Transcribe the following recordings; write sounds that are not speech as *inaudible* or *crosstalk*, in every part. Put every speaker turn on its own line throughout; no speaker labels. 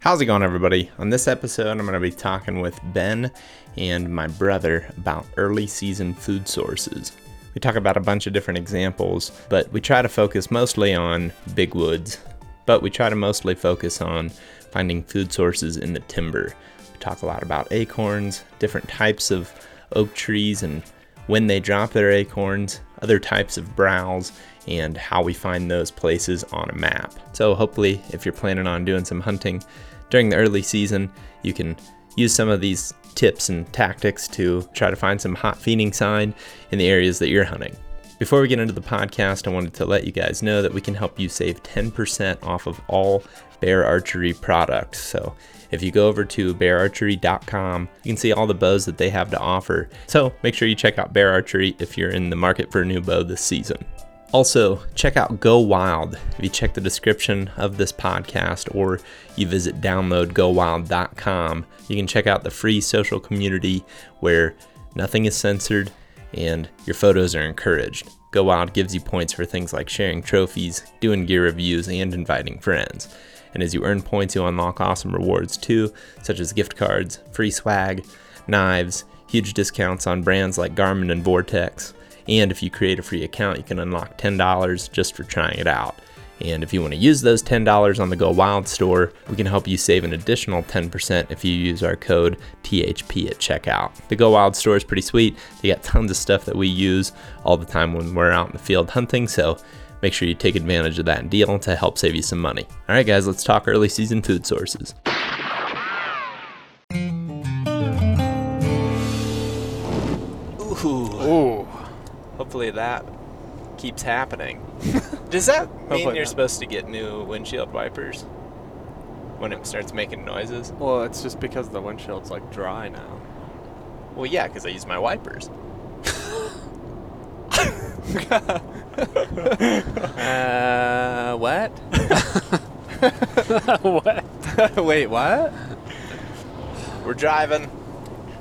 How's it going, everybody? On this episode, I'm going to be talking with Ben and my brother about early season food sources. We talk about a bunch of different examples, but we try to focus mostly on big woods, but we try to mostly focus on finding food sources in the timber. We talk a lot about acorns, different types of oak trees, and when they drop their acorns, other types of browse, and how we find those places on a map. So, hopefully, if you're planning on doing some hunting during the early season, you can use some of these tips and tactics to try to find some hot feeding sign in the areas that you're hunting. Before we get into the podcast, I wanted to let you guys know that we can help you save 10% off of all Bear Archery products. So if you go over to beararchery.com, you can see all the bows that they have to offer. So make sure you check out Bear Archery if you're in the market for a new bow this season. Also, check out Go Wild. If you check the description of this podcast or you visit downloadgowild.com, you can check out the free social community where nothing is censored and your photos are encouraged. Go Wild gives you points for things like sharing trophies, doing gear reviews, and inviting friends. And as you earn points, you unlock awesome rewards too, such as gift cards, free swag, knives, huge discounts on brands like Garmin and Vortex. And if you create a free account, you can unlock $10 just for trying it out. And if you want to use those $10 on the Go Wild store, we can help you save an additional 10% if you use our code THP at checkout. The Go Wild store is pretty sweet. They got tons of stuff that we use all the time when we're out in the field hunting, so make sure you take advantage of that deal to help save you some money. All right, guys, let's talk early season food sources. Hopefully that keeps happening. *laughs* Does that mean you're
not.
supposed to get new windshield wipers when it starts making noises?
Well, it's just because the windshield's like dry now.
Well, yeah, because I use my wipers. *laughs*
Uh, what? *laughs*
what?
Wait, what?
We're driving.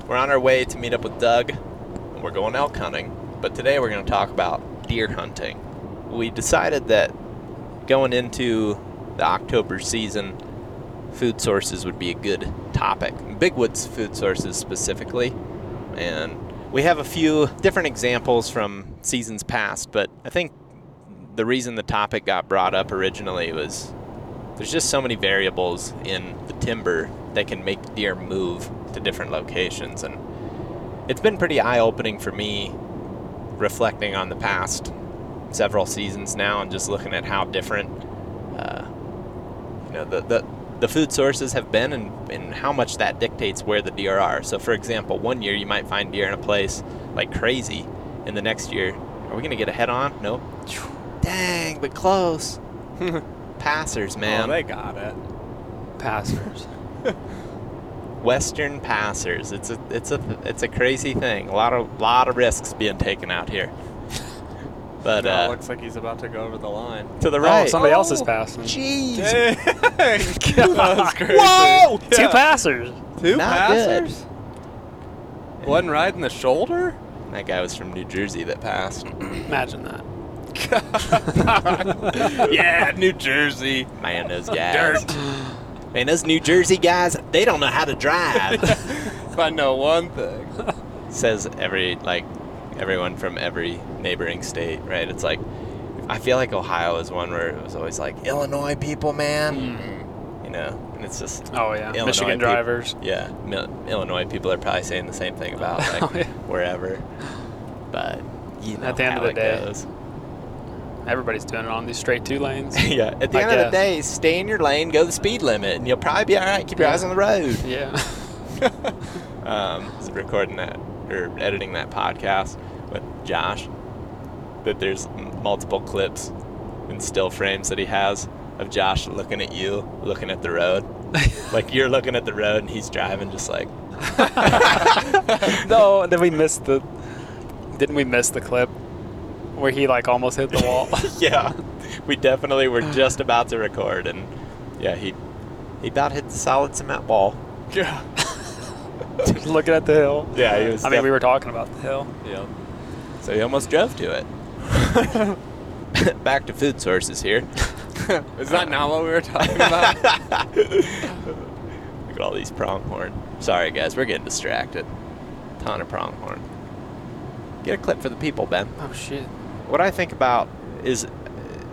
We're on our way to meet up with Doug, and we're going elk hunting. But today we're going to talk about deer hunting. We decided that going into the October season, food sources would be a good topic. Big woods food sources specifically. And we have a few different examples from seasons past, but I think the reason the topic got brought up originally was there's just so many variables in the timber that can make deer move to different locations and it's been pretty eye-opening for me reflecting on the past several seasons now and just looking at how different uh, you know the, the the food sources have been and, and how much that dictates where the deer are. So for example one year you might find deer in a place like crazy and the next year are we gonna get a head on? Nope. Dang but close. *laughs* Passers man.
Oh, they got it.
Passers.
Western passers. It's a it's a it's a crazy thing. A lot of lot of risks being taken out here. *laughs* But
No, it
uh,
looks like he's about to go over the line.
to the
Oh,
right.
somebody else is passing.
Jeez.
Dang. *laughs* *laughs* that was crazy.
Whoa!
Two passers.
Two
Not good.
passers? One right in the shoulder?
That guy was from New Jersey that passed. *clears throat*
Imagine that.
yeah, New Jersey.
Man, those guys. Man, those New Jersey guys, they don't know how to drive. *laughs*
If I know one thing.
Says every like everyone from every neighboring state, right? It's like I feel like Ohio is one where it was always like Illinois people, man. Hmm. You know, and it's just
Oh yeah.
Illinois
Michigan
people-
drivers.
Yeah, Mil- Illinois people are probably saying the same thing about *laughs* like
Oh, yeah.
wherever. But you know
At the end of the day.
goes.
Everybody's doing it on these straight two lanes. *laughs*
yeah, at the
I
end of the day, stay in your lane, go the speed limit, and you'll probably be all right. Keep your
Yeah.
eyes on the road. *laughs*
yeah. *laughs*
Um, was recording that or editing that podcast with Josh. That there's multiple clips and still frames that he has of Josh looking at you, looking at the road. like you're looking at the road and he's driving just like
no, then we missed the. Didn't we miss the clip where he like almost hit the wall? *laughs*
yeah, we definitely were just about to record, and yeah, he he about hit the solid cement wall.
Yeah. *laughs*
Just looking at the hill.
Yeah, he was.
I mean, we were talking about the hill.
Yeah.
so he almost drove to it. *laughs* Back to food sources here.
Is that not what we were talking about?
Look at all these pronghorn. Sorry, guys, we're getting distracted. Ton of pronghorn. Get a clip for the people, Ben.
Oh shit.
What I think about is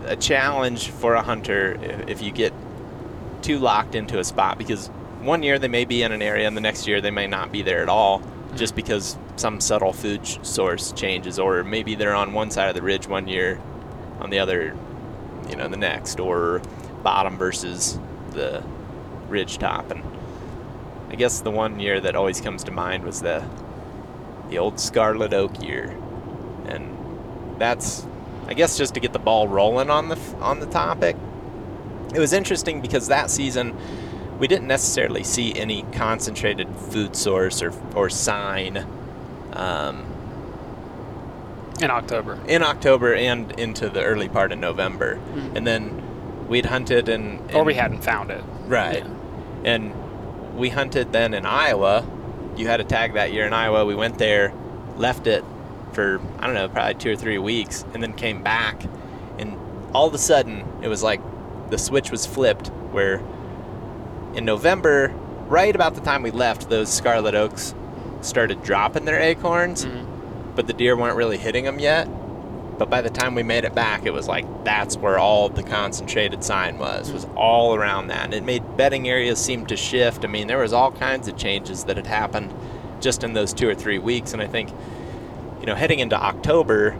a challenge for a hunter if you get too locked into a spot because one year they may be in an area and the next year they may not be there at all mm-hmm. just because some subtle food source changes or maybe they're on one side of the ridge one year on the other you know the next or bottom versus the ridge top. And I guess the one year that always comes to mind was the the old Scarlet Oak year. And that's I guess just to get the ball rolling on the on the topic. It was interesting because that season we didn't necessarily see any concentrated food source or or sign um,
In October.
in October and into the early part of November, and then we'd hunted and,
Or we hadn't found it.
Right.
Yeah.
And we hunted then in Iowa. You had a tag that year in Iowa. We went there, left it for, I don't know, probably two or three weeks, and then came back. And all of a sudden, it was like the switch was flipped where in November, right about the time we left, those scarlet oaks started dropping their acorns,
Mhm.
but the deer weren't really hitting them yet. But by the time we made it back, it was like that's where all the concentrated sign was, was all around that. And it made bedding areas seem to shift. I mean, there was all kinds of changes that had happened just in those two or three weeks. And I think, you know, heading into October,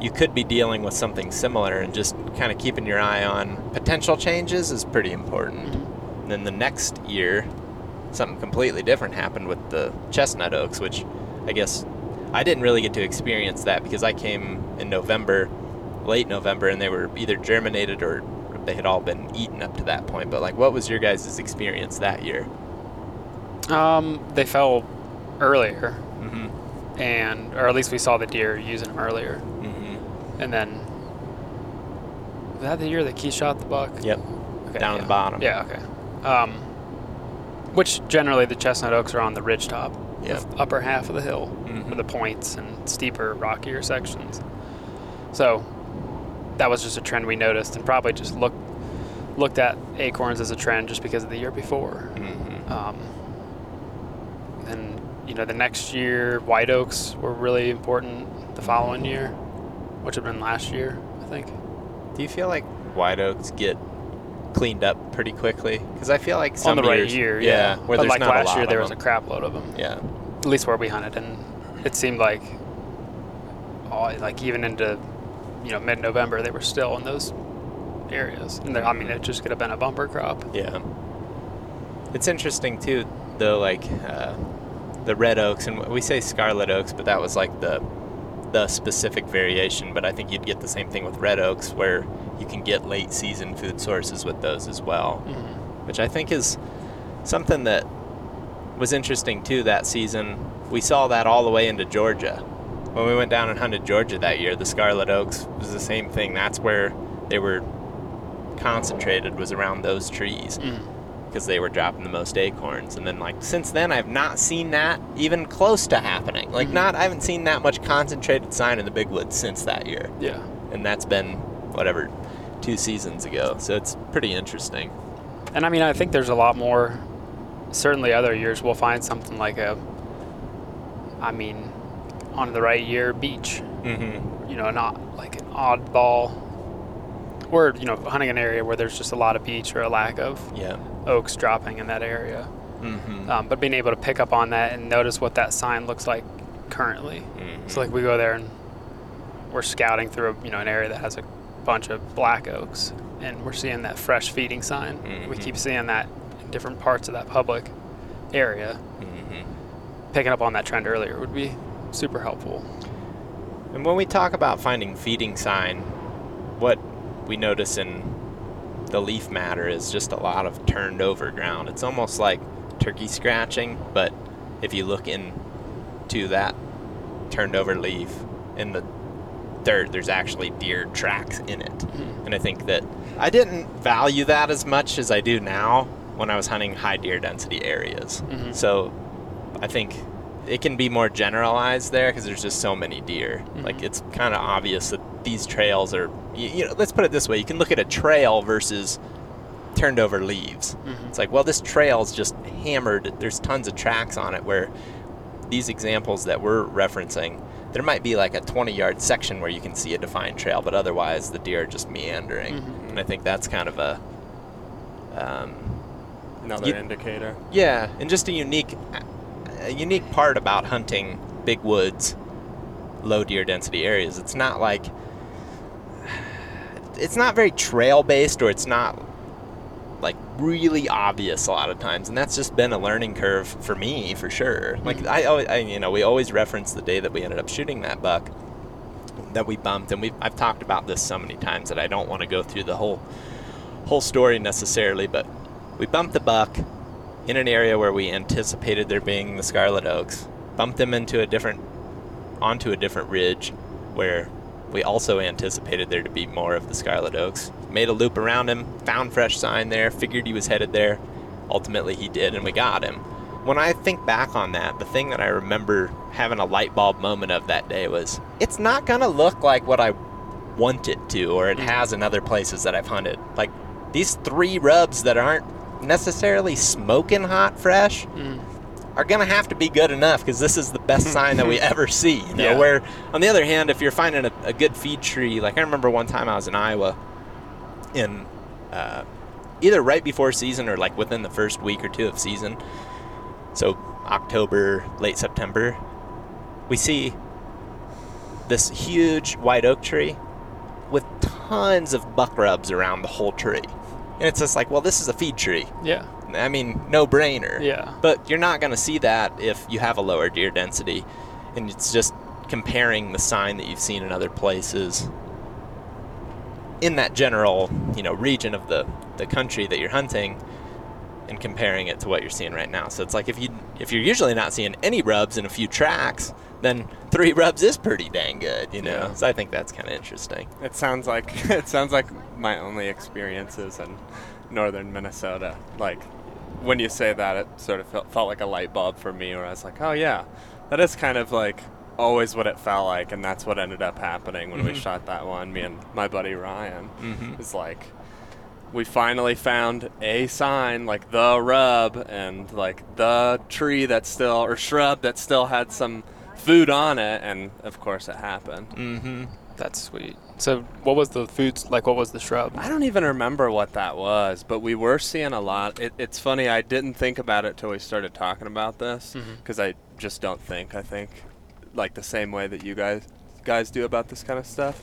you could be dealing with something similar and just kind of keeping your eye on potential changes is pretty important. And then the next year, something completely different happened with the chestnut oaks, which I guess I didn't really get to experience that because I came in November, late November, and they were either germinated or they had all been eaten up to that point. But like, what was your guys' experience that year?
Um, they fell earlier,
Mm-hmm.
And or at least we saw the deer using them earlier,
Mm-hmm.
and then was that the year that Keith shot the buck?
Yep.
Okay,
Down
yeah.
the bottom.
Yeah. Okay. Um, which generally the chestnut oaks are on the ridge top, the upper half of the hill,
Mhm.
or the points and steeper, rockier sections. So that was just a trend we noticed, and probably just looked looked at acorns as a trend just because of the year before.
Mm-hmm.
Um, you know the next year, white oaks were really important. The following year, which had been last year, I think.
Do you feel like white oaks get cleaned up pretty quickly? Because I feel like some
on the right
years,
year,
yeah,
yeah.
where
but
there's
like
not a
last
lot
year, there was a
them.
crap load of them.
yeah.
At least where we hunted, and it seemed like, oh, like even into, you know, mid-November, they were still in those areas. And there- I mean, it just could have been a bumper crop.
Yeah. It's interesting too, though. Like uh, the red oaks, and we say scarlet oaks, but that was like the the specific variation. But I think you'd get the same thing with red oaks, where you can get late season food sources with those as well,
Mhm.
which I think is something that was interesting too that season. We saw that all the way into Georgia. When we went down and hunted Georgia that year, the scarlet oaks was the same thing. That's where they were concentrated was around those trees
Mhm.
Because they were dropping the most acorns. And then like since then, I've not seen that even close to happening. Like
Mhm.
not, I haven't seen that much concentrated sign in the big woods since that year,
Yeah.
and that's been whatever two seasons ago. So it's pretty interesting.
And I mean, I think there's a lot more. Certainly, other years we'll find something like a. I mean, on the right year, beech.
Mm-hmm.
You know, not like an oddball. Or you know, hunting an area where there's just a lot of beech or a lack of
Yeah.
Oaks dropping in that area.
Mm-hmm.
Um, but being able to pick up on that and notice what that sign looks like currently.
Mm-hmm.
So like we go there and we're scouting through you know an area that has a bunch of black oaks, and we're seeing that fresh feeding sign. We
Mhm.
keep seeing that in different parts of that public area.
mm-hmm.
Picking up on that trend earlier would be super helpful.
And when we talk about finding feeding sign, what we notice in the leaf matter is just a lot of turned over ground. It's almost like turkey scratching, but if you look into that turned over leaf in the dirt, there's actually deer tracks in it. And I think that I didn't value that as much as I do now when I was hunting high deer density areas.
Mhm.
So I think it can be more generalized there because there's just so many deer. Like
Mhm.
it's kind of obvious that these trails are. You, you know, let's put it this way: you can look at a trail versus turned over leaves.
Mhm.
It's like, well, this trail's just hammered. There's tons of tracks on it where these examples that we're referencing, there might be like a 20 yard section where you can see a defined trail, but otherwise the deer are just meandering.
Mhm.
And I think that's kind of a, um,
Another
You-
indicator.
yeah, and just a unique, a unique part about hunting big woods, low deer density areas. It's not like, it's not very trail based, or it's not like really obvious a lot of times, and that's just been a learning curve for me for sure. Mm-hmm. Like I, always, I, you know, we always reference the day that we ended up shooting that buck that we bumped, and we I've talked about this so many times that I don't want to go through the whole whole story necessarily, but we bumped the buck in an area where we anticipated there being the scarlet oaks, bumped them into a different onto a different ridge where we also anticipated there to be more of the scarlet oaks. Made a loop around him, found fresh sign there, figured he was headed there. Ultimately he did and we got him. When I think back on that, the thing that I remember having a light bulb moment of that day was it's not going to look like what I want it to or it mm. has in other places that I've hunted. Like these three rubs that aren't necessarily smoking hot fresh
Mm.
are gonna have to be good enough because this is the best *laughs* sign that we ever see. You know,
Yeah.
where on the other hand, if you're finding a, a good feed tree, like I remember one time I was in Iowa, in uh, either right before season or like within the first week or two of season, so October, late September, we see this huge white oak tree with tons of buck rubs around the whole tree. And it's just like, well, this is a feed tree.
Yeah.
I mean, no brainer.
Yeah.
But you're not going to see that if you have a lower deer density. And it's just comparing the sign that you've seen in other places in that general, you know, region of the, the country that you're hunting and comparing it to what you're seeing right now. So it's like if you if you're usually not seeing any rubs in a few tracks, then three *laughs* rubs is pretty dang good, you know.
Yeah.
So I think that's kind of interesting.
It sounds like *laughs* it sounds like my only experiences in northern Minnesota. Like when you say that, it sort of felt, felt like a light bulb for me, where I was like, oh yeah, that is kind of like always what it felt like, and that's what ended up happening when we
Mhm.
shot that one. Me and my buddy Ryan
Mhm.
is like. We finally found a sign, like the rub, and like the tree that still, or shrub that still had some food on it, and of course it happened.
Mm-hmm.
That's sweet. So, what was the foods like? What was the shrub?
I don't even remember what that was, but we were seeing a lot. It, it's funny, I didn't think about it till we started talking about this because I just don't think. I think like the same way that you guys guys do about this kind of stuff.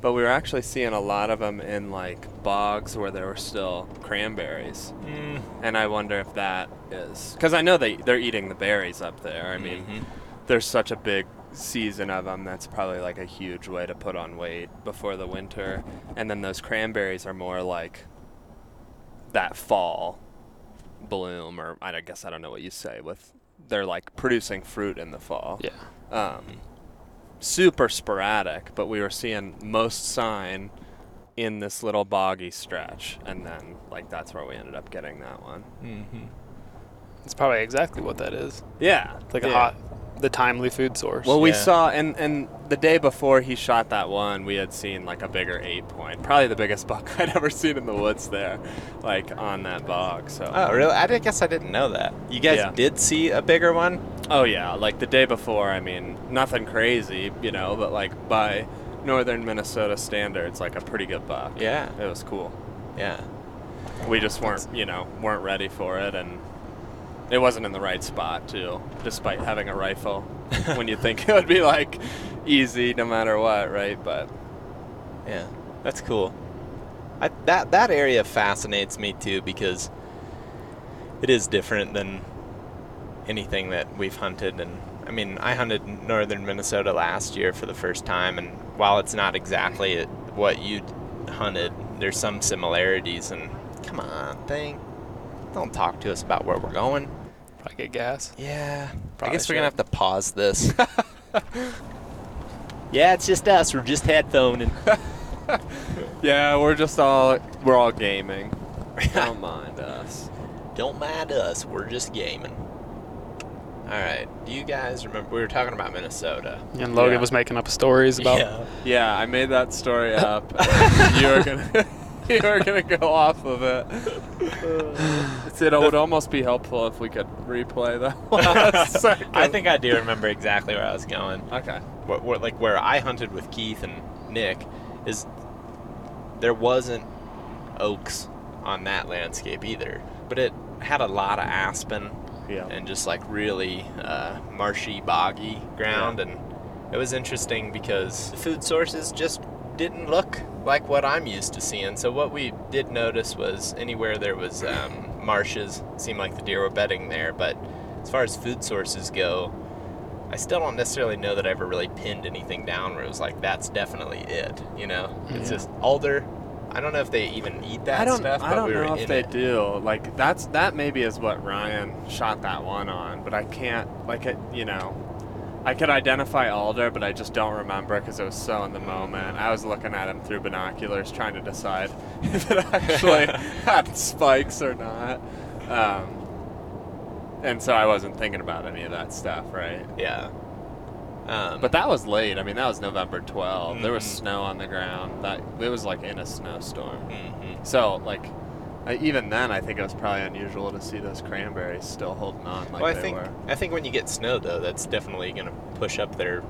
But we were actually seeing a lot of them in like bogs where there were still cranberries,
Mm.
and I wonder if that is because I know they they're eating the berries up there. I mean,
Mhm.
There's such a big season of them that's probably like a huge way to put on weight before the winter and then those cranberries are more like that fall bloom or i guess i don't know what you say with they're like producing fruit in the fall
Yeah.
um, super sporadic but we were seeing most sign in this little boggy stretch and then like that's where we ended up getting that one
Mm-hmm.
It's probably exactly what that is.
yeah
It's like a hot, the timely food source.
Well, we
Yeah.
saw, and and the day before he shot that one, we had seen like a bigger eight point, probably the biggest *laughs* buck I'd ever seen in the woods there, like on that bog. So.
Oh, really? I guess I didn't know that. You guys
Yeah.
did see a bigger one?
Oh yeah, like the day before. I mean, nothing crazy, you know, but like by northern Minnesota standards, like a pretty good buck.
Yeah.
It was cool.
Yeah.
We just weren't, you know, weren't ready for it, and it wasn't in the right spot too. Despite having a rifle, *laughs* when you think it would be like easy no matter what, right? But
Yeah. That's cool. I, that that area fascinates me too because it is different than anything that we've hunted and I mean, I hunted northern Minnesota last year for the first time and while it's not exactly what you hunted, there's some similarities and come on, thing. Don't talk to us about where we're going.
Probably get gas.
Yeah. I
Probably
guess we're gonna have to pause this. *laughs* yeah, it's just us. We're just headphoning. *laughs*
yeah, we're just all we're all gaming. *laughs* Don't mind us.
Don't mind us. We're just gaming. All right. Do you guys remember we were talking about Minnesota?
And Logan
Yeah.
was making up stories about.
yeah.
Yeah, I made that story up. you were gonna. *laughs* you were gonna go off of it. *laughs* it would almost be helpful if we could replay that *laughs* last second.
I think I do remember exactly where I was going.
Okay.
What, what, like where I hunted with Keith and Nick is there wasn't oaks on that landscape either, but it had a lot of aspen
Yeah.
and just like really uh, marshy, boggy ground, and it was interesting because the food sources just didn't look like what I'm used to seeing. So what we did notice was anywhere there was um, marshes, seemed like the deer were bedding there. But as far as food sources go, I still don't necessarily know that I ever really pinned anything down where it was like that's definitely it. You know, it's just alder. I don't know if they even eat that
I don't.
stuff,
I
but
don't
we were
know if they
it.
do. Like that's that maybe is what Ryan shot that one on, but I can't. Like it, you know, I could identify Alder, but I just don't remember because it was so in the moment. I was looking at him through binoculars, trying to decide *laughs* if it actually *laughs* had spikes or not. Um, and so I wasn't thinking about any of that stuff, right?
Yeah. Um,
But that was late. I mean, that was November 12. There was
Mhm.
snow on the ground. That it was like in a snowstorm.
mhm.
So like, I, even then, I think it was probably unusual to see those cranberries still holding on like
well, I
they
think
were.
I think when you get snow though, that's definitely going to push up their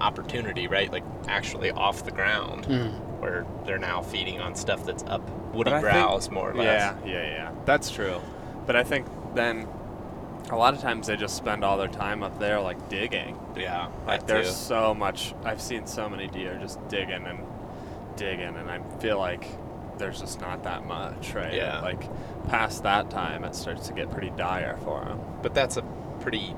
opportunity, right? Like actually off the ground,
Mhm.
where they're now feeding on stuff that's up woody
But think-
browse more or less.
Yeah, yeah, yeah. That's true. But I think then a lot of times they just spend all their time up there like digging.
yeah.
Like
that
there's
too.
so much. I've seen so many deer just digging and digging, and I feel like there's just not that much, right?
Yeah.
Like past that time, it starts to get pretty dire for them.
but that's a pretty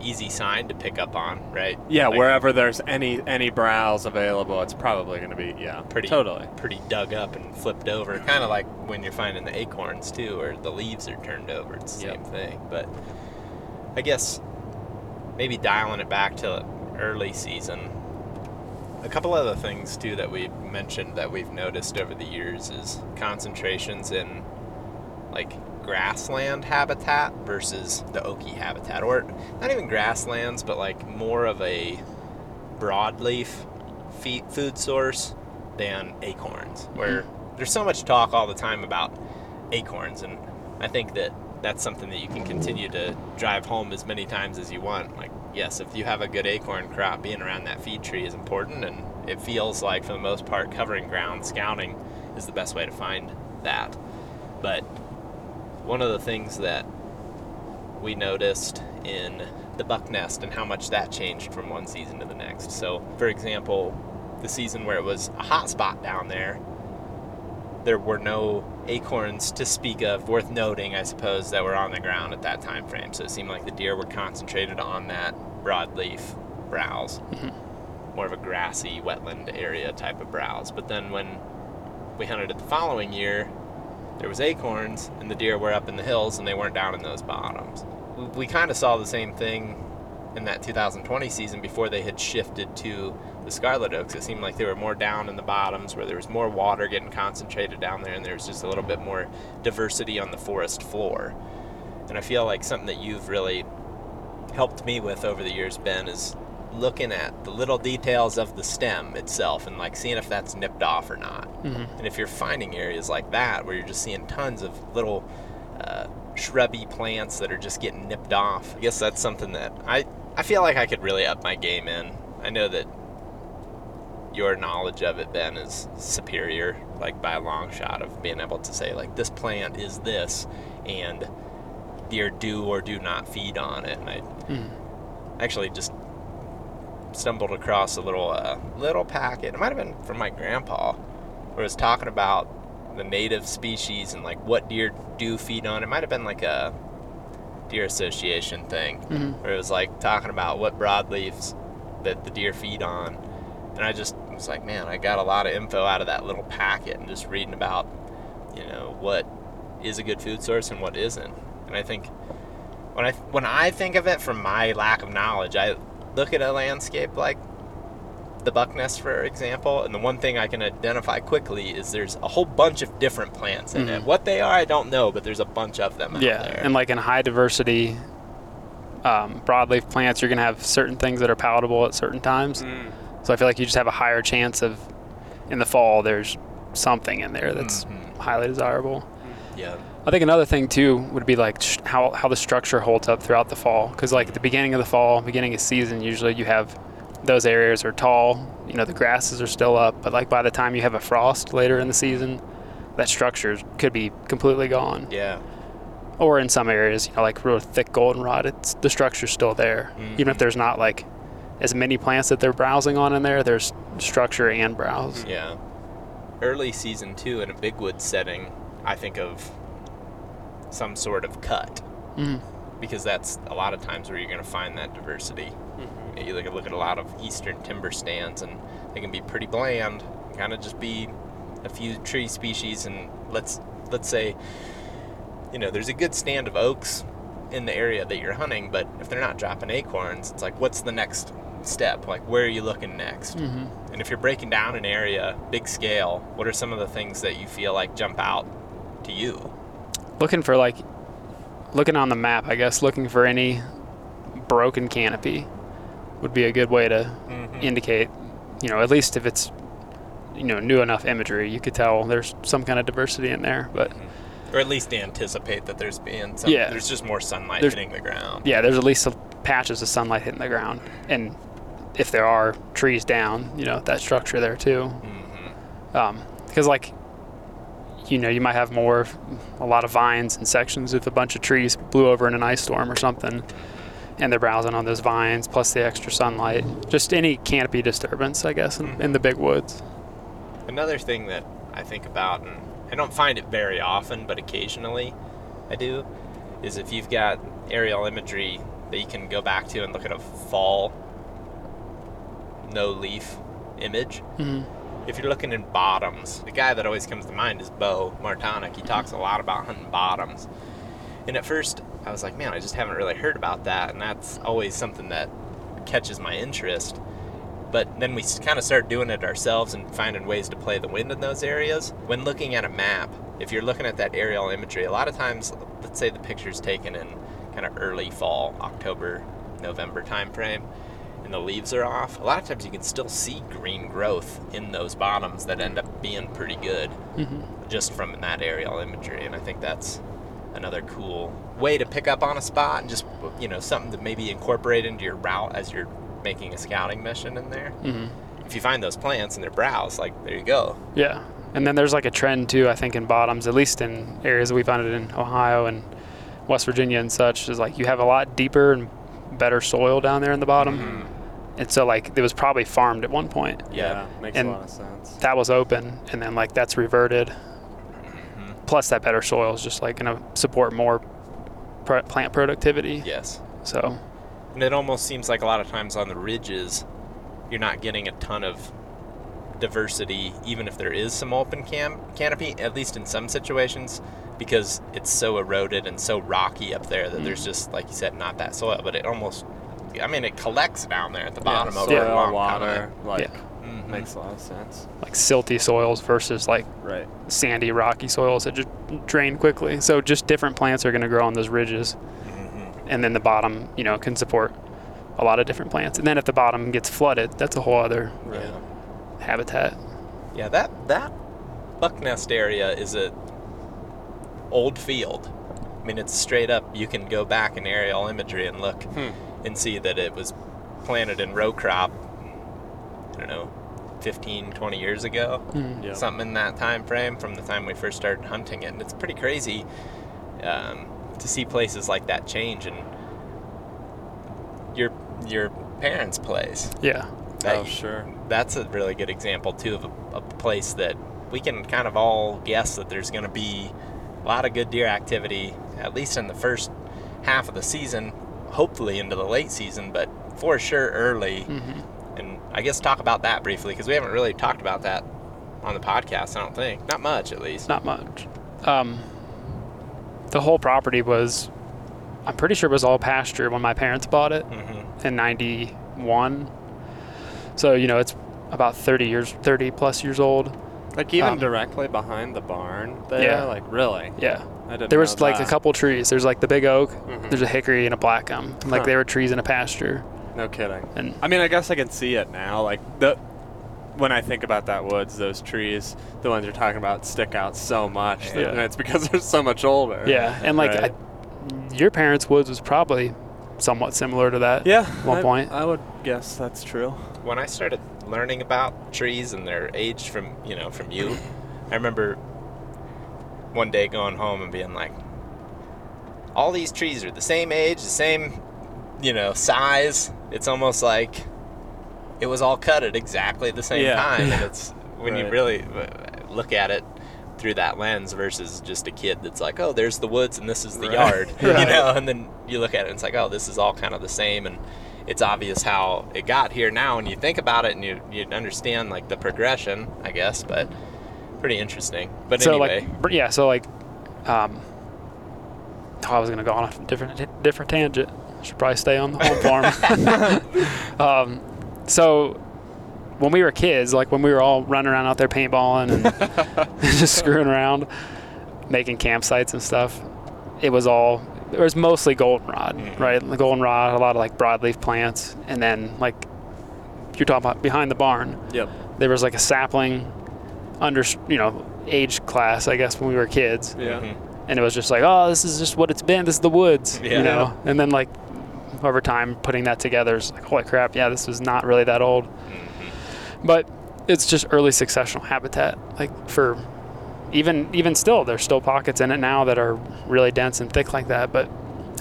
easy sign to pick up on, right?
Yeah,
Like,
wherever there's any any browse available, it's probably going to be yeah,
Pretty-
totally.
pretty dug up and flipped over, kind of like when you're finding the acorns too, or the leaves are turned over. It's the
Yep.
same thing. But I guess maybe dialing it back to early season. A couple other things too that we've mentioned that we've noticed over the years is concentrations in like grassland habitat versus the oaky habitat, or not even grasslands, but like more of a broadleaf food source than acorns. Where mm-hmm. there's so much talk all the time about acorns, and I think that that's something that you can continue to drive home as many times as you want. Like, yes, if you have a good acorn crop, being around that feed tree is important, and it feels like, for the most part, covering ground, scouting is the best way to find that. But one of the things that we noticed in the buck nest and how much that changed from one season to the next. So, for example, the season where it was a hot spot down there, there were no acorns to speak of worth noting, I suppose, that were on the ground at that time frame. So it seemed like the deer were concentrated on that broadleaf browse, mm-hmm. more of a grassy wetland area type of browse. But then when we hunted it the following year, there was acorns and the deer were up in the hills and they weren't down in those bottoms. We- We kind of saw the same thing in that 2020 season before they had shifted to the Scarlet Oaks. It seemed like they were more down in the bottoms where there was more water getting concentrated down there and there was just a little bit more diversity on the forest floor. And I feel like something that you've really helped me with over the years, Ben, is looking at the little details of the stem itself and like seeing if that's nipped off or not.
Mhm.
And if you're finding areas like that where you're just seeing tons of little uh, shrubby plants that are just getting nipped off, I guess that's something that I, I feel like I could really up my game in. I know that your knowledge of it, Ben, is superior, like by a long shot of being able to say, like, this plant is this, and deer do or do not feed on it. And I
Mhm.
actually just stumbled across a little uh, little packet. It might have been from my grandpa, where it was talking about the native species and like what deer do feed on. It might have been like a deer association thing,
Mhm.
where it was like talking about what broadleaves that the deer feed on. And I just was like, man, I got a lot of info out of that little packet and just reading about, you know, what is a good food source and what isn't. And I think when I when I think of it from my lack of knowledge, I look at a landscape like the buck nest, for example, and the one thing I can identify quickly is there's a whole bunch of different plants in it.
Mhm.
What they are, I don't know, but there's a bunch of them out
Yeah,
there.
and like in high diversity um, broadleaf plants, you're gonna have certain things that are palatable at certain times.
Mm.
So I feel like you just have a higher chance of in the fall. There's something in there that's
Mhm.
highly desirable.
Yeah.
I think another thing too would be like sh- how how the structure holds up throughout the fall. Because like at the beginning of the fall, beginning of season, usually you have those areas are tall. You know the grasses are still up, but like by the time you have a frost later in the season, that structure could be completely gone.
Yeah.
Or in some areas, you know, like real thick goldenrod, it's the structure's still there. Even if
Mhm.
there's not like as many plants that they're browsing on in there, there's structure and browse.
Yeah. Early season two in a big wood setting, I think of some sort of cut
Mhm.
because that's a lot of times where you're going to find that diversity.
Mm-hmm.
You look at, look at a lot of eastern timber stands, and they can be pretty bland. Kind of just be a few tree species, and let's let's say, you know, there's a good stand of oaks in the area that you're hunting, but if they're not dropping acorns, it's like, what's the next step? Like, where are you looking next?
Mhm.
And if you're breaking down an area, big scale, what are some of the things that you feel like jump out to you?
Looking for like, looking on the map, I guess, looking for any broken canopy would be a good way to
Mm-hmm.
indicate, you know, at least if it's, you know, new enough imagery, you could tell there's some kind of diversity in there. But
Or at least anticipate that there's being some,
Yeah.
there's just more sunlight
There's-
hitting the ground.
yeah, there's at least some patches of sunlight hitting the ground, and if there are trees down, you know, that structure there too.
hmm
because like you know you might have more a lot of vines and sections if a bunch of trees blew over in an ice storm or something and they're browsing on those vines plus the extra sunlight just any canopy disturbance i guess in, in the big woods
Another thing that I think about, and I don't find it very often, but occasionally I do, is if you've got aerial imagery that you can go back to and look at a fall no leaf image.
Mhm.
If you're looking in bottoms, the guy that always comes to mind is Beau Martonik. He talks a lot about hunting bottoms. And at first, I was like, man, I just haven't really heard about that. And that's always something that catches my interest. But then we kind of started doing it ourselves and finding ways to play the wind in those areas. When looking at a map, if you're looking at that aerial imagery, a lot of times, let's say the picture's taken in kind of early fall, October, November timeframe, and the leaves are off, a lot of times you can still see green growth in those bottoms that end up being pretty good
Mhm.
just from that aerial imagery. And I think that's another cool way to pick up on a spot and just, you know, something to maybe incorporate into your route as you're making a scouting mission in there.
Mhm.
If you find those plants and they're browse, like, there you go.
yeah and then there's like a trend too i think in bottoms at least in areas that we found it in ohio and west virginia and such is like you have a lot deeper and better soil down there in the bottom and so like it was probably farmed at one point
Yeah.
makes
And-
a lot of sense.
that was open and then like that's reverted plus that better soil is just like going to support more pr- plant productivity
Yes.
so
And it almost seems like a lot of times on the ridges, you're not getting a ton of diversity, even if there is some open cam- canopy, at least in some situations, because it's so eroded and so rocky up there that mm. there's just, like you said, not that soil. But it almost, I mean, it collects down there at the bottom over
Yeah.
a long
water,
time.
like
Yeah.
Mhm.
makes a lot of sense.
like silty soils versus like
Right.
sandy rocky soils that just drain quickly so just different plants are going to grow on those ridges
Mhm.
and then the bottom you know can support a lot of different plants and then if the bottom gets flooded that's a whole other
Right.
Habitat
Yeah, that that buck nest area is a old field. I mean, it's straight up. You can go back in aerial imagery and look
Hmm.
and see that it was planted in row crop. I don't know, 15, 20 years ago,
Mm.
Yep.
something in that time frame from the time we first started hunting it. And it's pretty crazy um, to see places like that change. And your your parents' place.
yeah
that
oh, sure.
that's a really good example too of a, a place that we can kind of all guess that there's going to be a lot of good deer activity at least in the first half of the season hopefully into the late season but for sure early
hmm
and i guess talk about that briefly because we haven't really talked about that on the podcast i don't think not much at least
not much um, the whole property was i'm pretty sure it was all pasture when my parents bought it
hmm
in 91 so you know it's about 30 years 30 plus years old
Like even
Um,
directly behind the barn there.
Yeah.
Like really.
yeah
I didn't.
there was
know
like a couple trees there's like the big oak
Mhm.
there's a hickory and a black gum like
Huh.
they were trees in a pasture
No kidding.
and
I mean, I guess I can see it now. Like the when I think about that woods, those trees, the ones you're talking about, stick out so much, that-
Yeah.
and it's because *laughs* they're so much older.
Yeah, and like
Right.
I, your parents' woods was probably somewhat similar to that.
yeah,
one
I,
point.
I would guess that's true.
when I started learning about trees and their age from you know from you, *laughs* I remember one day going home and being like, all these trees are the same age, the same, you know, size. It's almost like it was all cut at exactly the same
Yeah.
time, and *laughs* it's when you really uh, look at it through that lens versus just a kid that's like, oh, there's the woods and this is the
Right.
yard, *laughs* you know, and then you look at it and it's like, oh, this is all kind of the same, and it's obvious how it got here now when you think about it and you you understand like the progression, I guess, but pretty interesting. But
so
anyway,
like yeah, so like, um, oh, I was gonna go on a different different tangent. Should probably stay on the home farm. *laughs* um, so when we were kids, like when we were all running around out there paintballing and *laughs* *laughs* just screwing around, making campsites and stuff, it was all it was mostly goldenrod,
Mhm.
right? The goldenrod, a lot of like broadleaf plants, and then like you're talking about behind the barn
Yep.
there was like a sapling under you know age class i guess when we were kids
Yeah.
Mhm.
and it was just like oh this is just what it's been this is the woods
Yeah.
you know and then like over time putting that together is like holy crap yeah this was not really that old
Mhm.
but it's just early successional habitat like for even even still there's still pockets in it now that are really dense and thick like that but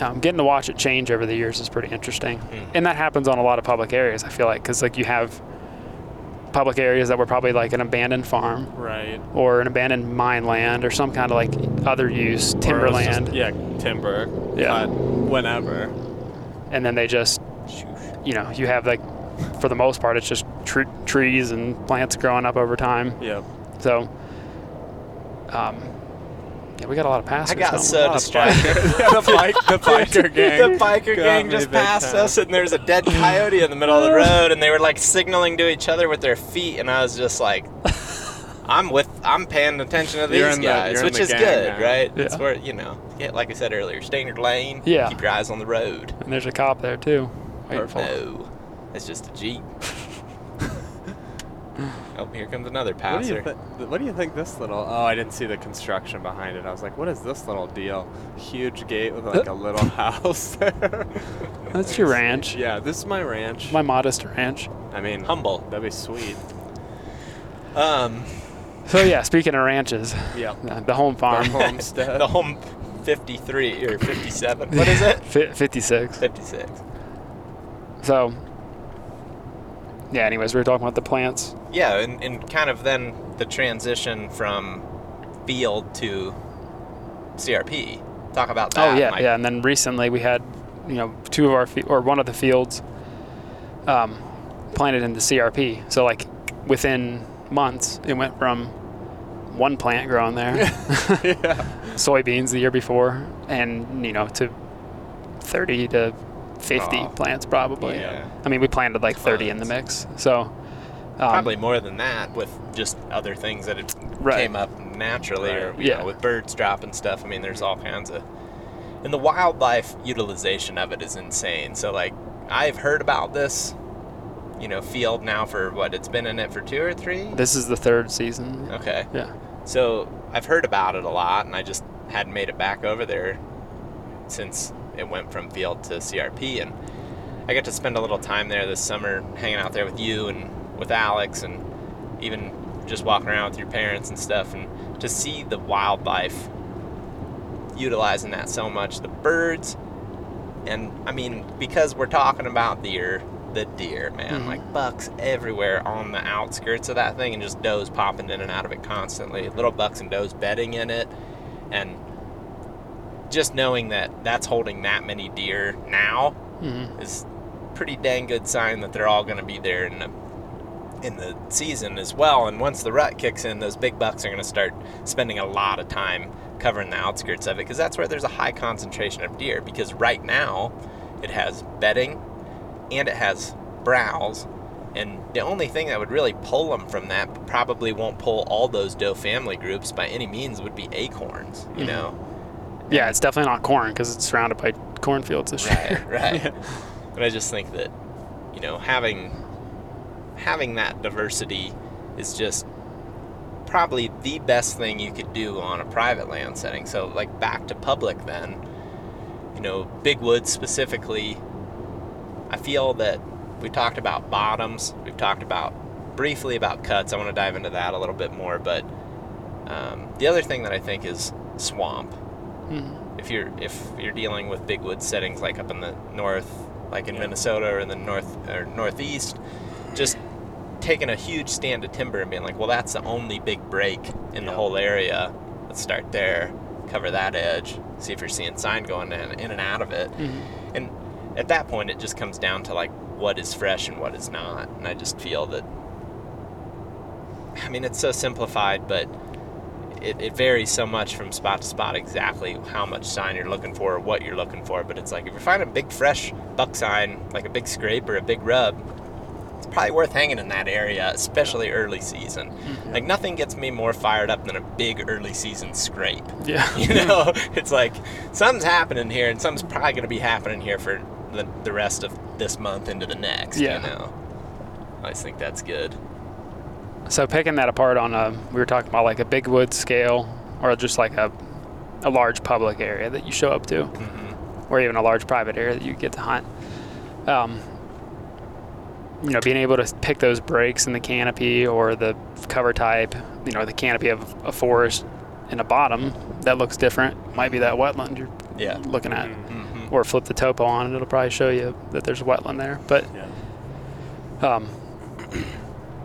um, getting to watch it change over the years is pretty interesting
Mhm.
and that happens on a lot of public areas i feel like because like you have public areas that were probably like an abandoned farm
Right.
or an abandoned mine land or some kind of like other use timberland
just- yeah, timber.
Yeah.
whenever.
And then they just you know you have like for the most part it's just tr- trees and plants growing up over time
Yeah.
so um, yeah we got a lot of passers
I got so
lot of
distracted. *laughs*
the, bike, the *laughs* biker gang.
the biker gang just passed
time.
us, and there's a dead coyote in the middle of the road, and they were like signaling to each other with their feet, and I was just like, I'm with, I'm paying attention to these
in the-
guys, which
the
is good,
now.
right?
Yeah.
It's where you know, yeah, like I said earlier, standard lane.
Yeah.
Keep your eyes on the road.
and there's a cop there too waiting for.
No, it's just a jeep. *laughs* oh, here comes another
What do, you
passer.
what do you think this little? Oh, I didn't see the construction behind it. I was like, what is this little deal? Huge gate with like a *laughs* little house *laughs* there.
that's your ranch
yeah, this is my ranch.
my modest ranch
I mean,
Humble.
That'd be sweet.
Um,
so yeah speaking of ranches
Yep.
uh, the home farm
homestead. *laughs*
the home 53 or 57. What is it?
Fi 56
56.
so yeah anyways we were talking about the plants
Yeah, and, and kind of then the transition from field to CRP. Talk about that.
Oh yeah,
like-
yeah. And then recently we had, you know, two of our fe- or one of the fields um, planted into CRP. So like within months, it went from one plant growing there,
yeah. *laughs* *laughs*
soybeans the year before, and you know to thirty to fifty
Oh.
plants probably.
Yeah.
I mean, we planted like thirty in the mix. So um,
Probably more than that with just other things that had
Right.
came up naturally or you
Yeah.
know, with birds dropping stuff. I mean, there's all kinds of. And the wildlife utilization of it is insane. So, like, I've heard about this, you know, field now for what? It's been in it for two or three?
this is the third season.
Okay.
Yeah.
So I've heard about it a lot, and I just hadn't made it back over there since it went from field to CRP. And I got to spend a little time there this summer, hanging out there with you and with Alex, and even just walking around with your parents and stuff, and to see the wildlife utilizing that so much, the birds, and I mean because we're talking about deer. The deer, man,
Mhm.
like bucks everywhere on the outskirts of that thing, and just does popping in and out of it constantly. Little bucks and does bedding in it, and just knowing that that's holding that many deer now
hmm
is pretty dang good sign that they're all going to be there in the in the season as well. And once the rut kicks in, those big bucks are going to start spending a lot of time covering the outskirts of it because that's where there's a high concentration of deer. Because right now, it has bedding and it has browse. And the only thing that would really pull them from that, probably won't pull all those doe family groups by any means, would be acorns. You
Mhm.
know,
Yeah, it's definitely not corn because it's surrounded by cornfields this year.
right, right. *laughs* But I just think that, you know, having having that diversity is just probably the best thing you could do on a private land setting. So, like back to public, then, you know, big woods specifically, I feel that we talked about bottoms, we've talked about briefly about cuts. I want to dive into that a little bit more, but um, the other thing that I think is swamp.
Mhm.
If you're if you're dealing with big wood settings like up in the north, like in Minnesota or in the north or northeast, just taking a huge stand of timber and being like, well, that's the only big break in the whole area. Let's start there, cover that edge, see if you're seeing sign going in, in and out of it.
Mhm.
And at that point, it just comes down to like what is fresh and what is not. And I just feel that, I mean, it's so simplified, but it, it varies so much from spot to spot exactly how much sign you're looking for or what you're looking for. But it's like if you're finding a big fresh buck sign, like a big scrape or a big rub, it's probably worth hanging in that area, especially early season. Mm-hmm. Like nothing gets me more fired up than a big early season scrape.
Yeah. *laughs*
You know, *laughs* it's like something's happening here, and something's probably going to be happening here for the, the rest of this month into the next.
Yeah.
You know, I just think that's good.
So picking that apart on a, we were talking about like a big wood scale or just like a, a large public area that you show up to,
hmm
or even a large private area that you get to hunt. Um, you know, being able to pick those breaks in the canopy or the cover type, you know, the canopy of a forest in a bottom that looks different might be that wetland you're
Yeah.
looking at.
hmm
Or flip the topo on and it'll probably show you that there's a wetland there. But
Yeah.
um,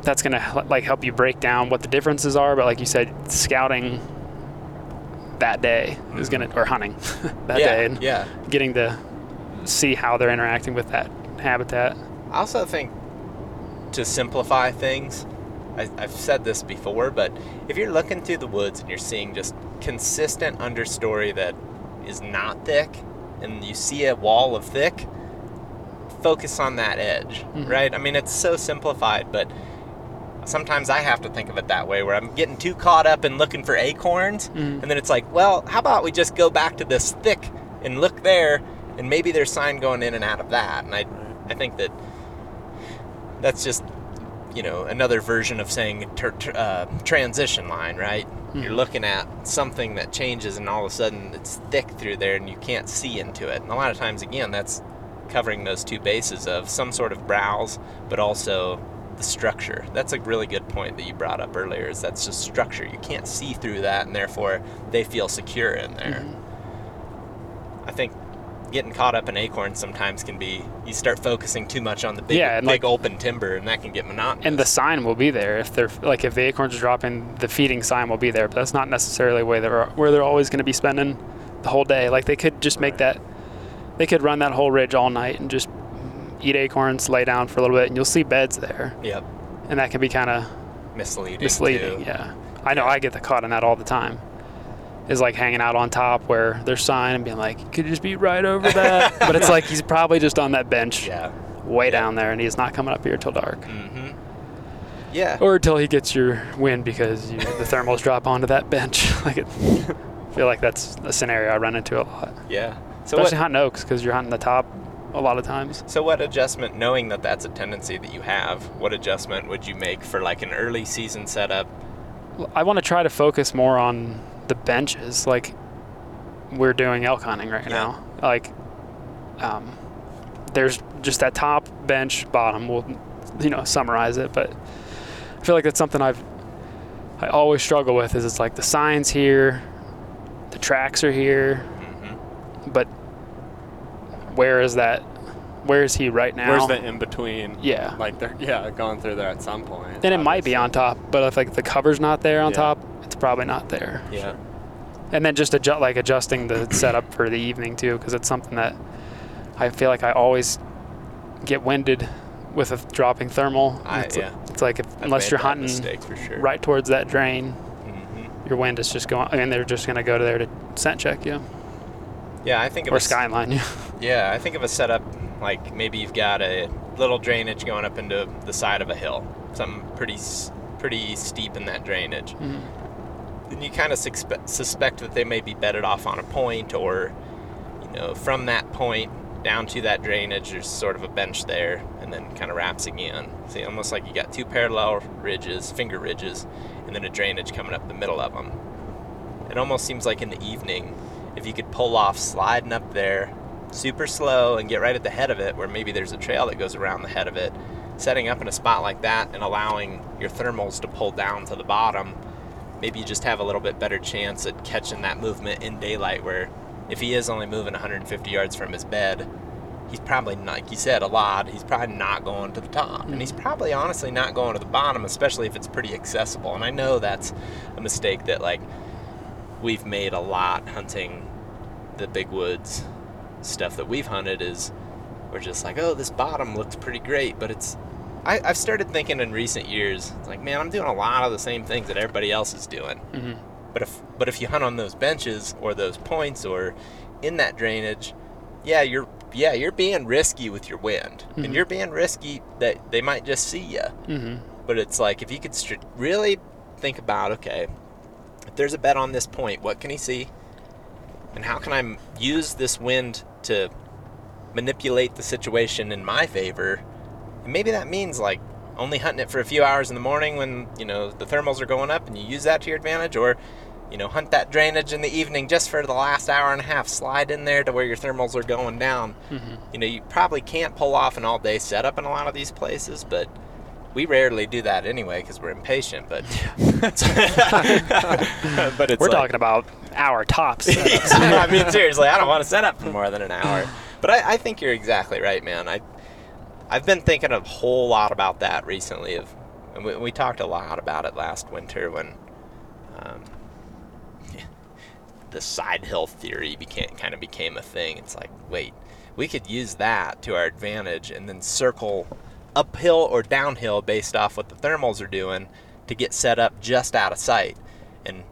that's gonna like help you break down what the differences are. But like you said, scouting that day is gonna or hunting *laughs* that
yeah.
day and
Yeah.
getting to see how they're interacting with that habitat.
I also think to simplify things, I, I've said this before, but if you're looking through the woods and you're seeing just consistent understory that is not thick, and you see a wall of thick, focus on that edge,
Mhm.
right? I mean, it's so simplified, but sometimes I have to think of it that way, where I'm getting too caught up in looking for acorns,
Mhm.
and then it's like, well, how about we just go back to this thick and look there, and maybe there's sign going in and out of that, and I, I think that that's just you know another version of saying ter- ter- uh, transition line right? You're
Mhm.
looking at something that changes and all of a sudden it's thick through there and you can't see into it. And a lot of times again that's covering those two bases of some sort of browse but also the structure. That's a really good point that you brought up earlier is that's just structure. You can't see through that and therefore they feel secure in there.
Mhm.
i think getting caught up in acorns sometimes can be you start focusing too much on the big,
Yeah, and
big
like-
open timber and that can get monotonous
And the sign will be there if they're like if the acorns are dropping, the feeding sign will be there. But that's not necessarily where they're where they're always going to be spending the whole day. Like they could just make that, they could run that whole ridge all night and just eat acorns, lay down for a little bit, and you'll see beds there,
yep
and that can be kind of
misleading
misleading.
too.
Yeah, I know
Yeah.
I get the caught in that all the time. Is like hanging out on top where there's sign and being like, could you just be right over that? *laughs* but it's like he's probably just on that bench
yeah
way
Yeah.
down there, and he's not coming up here till dark.
mm-hmm yeah
or until he gets your wind because you, the thermals drop onto that bench. *laughs* like it, I feel like that's a scenario I run into a lot,
yeah so what,
especially hunting oaks because you're hunting the top a lot of times.
so what adjustment knowing that that's a tendency that you have what adjustment would you make for like an early season setup
I want to try to focus more on the benches, like we're doing elk hunting right
Yeah.
now. Like, um, there's just that top bench, bottom. We'll, you know, summarize it, but I feel like that's something I've I always struggle with. Is it's like the signs here, the tracks are here,
mm-hmm.
but where is that? Where is he right now?
Where's the in between?
Yeah.
Like they're yeah going through there at some point.
and it might be on top, but if like the cover's not there on
Yeah.
top, it's probably not there.
yeah
And then just adjust, like adjusting the *clears throat* setup for the evening too, because it's something that I feel like I always get winded with a dropping thermal.
I,
it's,
yeah
it's like if, unless you're hunting
sure
right towards that drain,
hmm
your wind is just going, and they're just going to go to there to scent check you
yeah i think of
or skyline you. *laughs*
Yeah, I think of a setup like maybe you've got a little drainage going up into the side of a hill, something pretty pretty steep in that drainage.
Mhm.
And you kind of suspe- suspect that they may be bedded off on a point, or you know, from that point down to that drainage, there's sort of a bench there, and and then kind of wraps again. See, almost like you got two parallel ridges, finger ridges, and then a drainage coming up the middle of them. It almost seems like in the evening, if you could pull off sliding up there super slow and get right at the head of it, where maybe there's a trail that goes around the head of it, setting up in a spot like that and allowing your thermals to pull down to the bottom, maybe you just have a little bit better chance at catching that movement in daylight. Where if he is only moving 150 yards from his bed, he's probably like you said, a lot. He's probably not going to the top, and he's mm-hmm. probably honestly not going to the bottom, especially if it's pretty accessible. And I know that's a mistake that like we've made a lot hunting the big woods stuff that we've hunted is we're just like, oh, this bottom looks pretty great, but it's. I, I've started thinking in recent years, like, man, I'm doing a lot of the same things that everybody else is doing.
hmm
But if but if you hunt on those benches or those points or in that drainage, yeah, you're yeah you're being risky with your wind,
Mhm.
and you're being risky that they might just see you.
hmm
But it's like if you could really think about, okay, if there's a bet on this point, what can he see? And how can I use this wind to manipulate the situation in my favor? And maybe that means like only hunting it for a few hours in the morning when, you know, the thermals are going up and you use that to your advantage or you know, hunt that drainage in the evening just for the last hour and a half. Slide in there to where your thermals are going down.
hmm
You know, you probably can't pull off an all day setup in a lot of these places, but we rarely do that anyway because we're impatient. But *laughs* *laughs* but it's
We're
like-
talking about hour tops. *laughs*
Yeah, I mean, seriously, I don't want to set up for more than an hour. But I, I think you're exactly right, man. I I've been thinking a whole lot about that recently. Of and we, we talked a lot about it last winter when um, *laughs* the side hill theory became kind of became a thing. It's like, wait, we could use that to our advantage and then circle uphill or downhill based off what the thermals are doing to get set up just out of sight and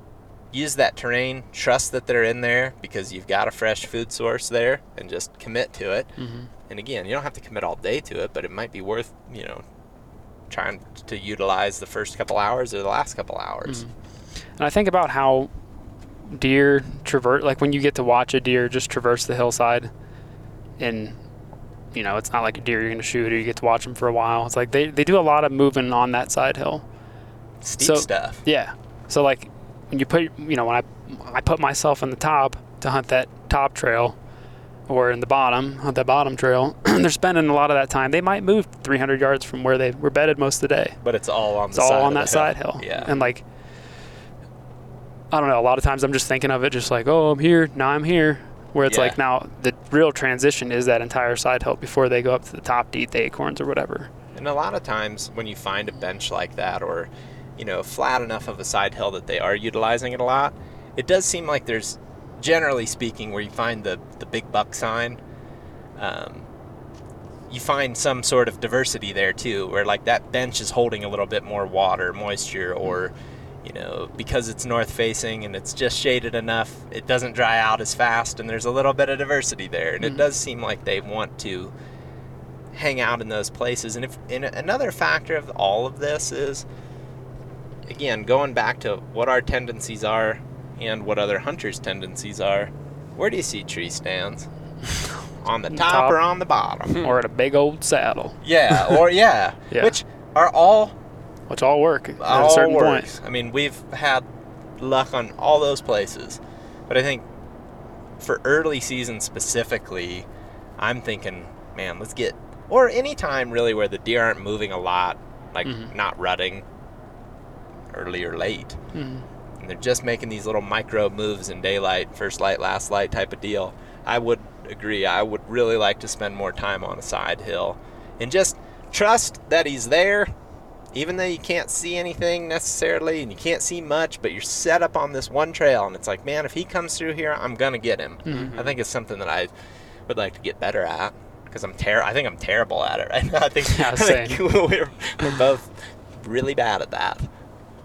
use that terrain trust that they're in there because you've got a fresh food source there and just commit to it
hmm
and again you don't have to commit all day to it but it might be worth you know trying to utilize the first couple hours or the last couple hours mm.
And I think about how deer traverse, like when you get to watch a deer just traverse the hillside, and you know it's not like a deer you're gonna shoot or you get to watch them for a while. It's like they they do a lot of moving on that side hill.
steep
So-
stuff
Yeah. So like when you put you know when I I put myself in the top to hunt that top trail or in the bottom hunt that bottom trail, *clears throat* they're spending a lot of that time. They might move 300 yards from where they were bedded most of the day.
but it's all on
It's
the
all on
of
that
the
side hill.
yeah
And like I don't know, a lot of times I'm just thinking of it just like, oh, I'm here, now I'm here. Where it's
Yeah.
like now the real transition is that entire side hill before they go up to the top to eat the acorns or whatever.
And a lot of times when you find a bench like that or, you know, flat enough of a side hill that they are utilizing it a lot, it does seem like there's, generally speaking, where you find the, the big buck sign, um, you find some sort of diversity there too, where like that bench is holding a little bit more water, moisture, or, you know, because it's north facing and it's just shaded enough, it doesn't dry out as fast, and there's a little bit of diversity there. And it
Mhm.
does seem like they want to hang out in those places. And if and another factor of all of this is, again, going back to what our tendencies are and what other hunters' tendencies are. Where do you see tree stands? *laughs* on the top,
Top.
or on the bottom?
or at a big old saddle,
yeah, or yeah, *laughs*
Yeah.
which are all
which all work at
all
a certain
works.
point.
I mean, we've had luck on all those places, but I think for early season specifically, I'm thinking, man, let's get or any time really where the deer aren't moving a lot, like
Mhm.
not rutting early or late,
Mhm.
And they're just making these little micro moves in daylight, first light, last light type of deal. I would agree. I would really like to spend more time on a side hill and just trust that he's there, even though you can't see anything necessarily and you can't see much, but you're set up on this one trail, and it's like, man, if he comes through here, I'm gonna get him.
Mhm.
I think it's something that I would like to get better at because I'm ter- I think I'm terrible at it right now. I think, *laughs*
Yeah,
I think *laughs* we're, we're both really bad at that.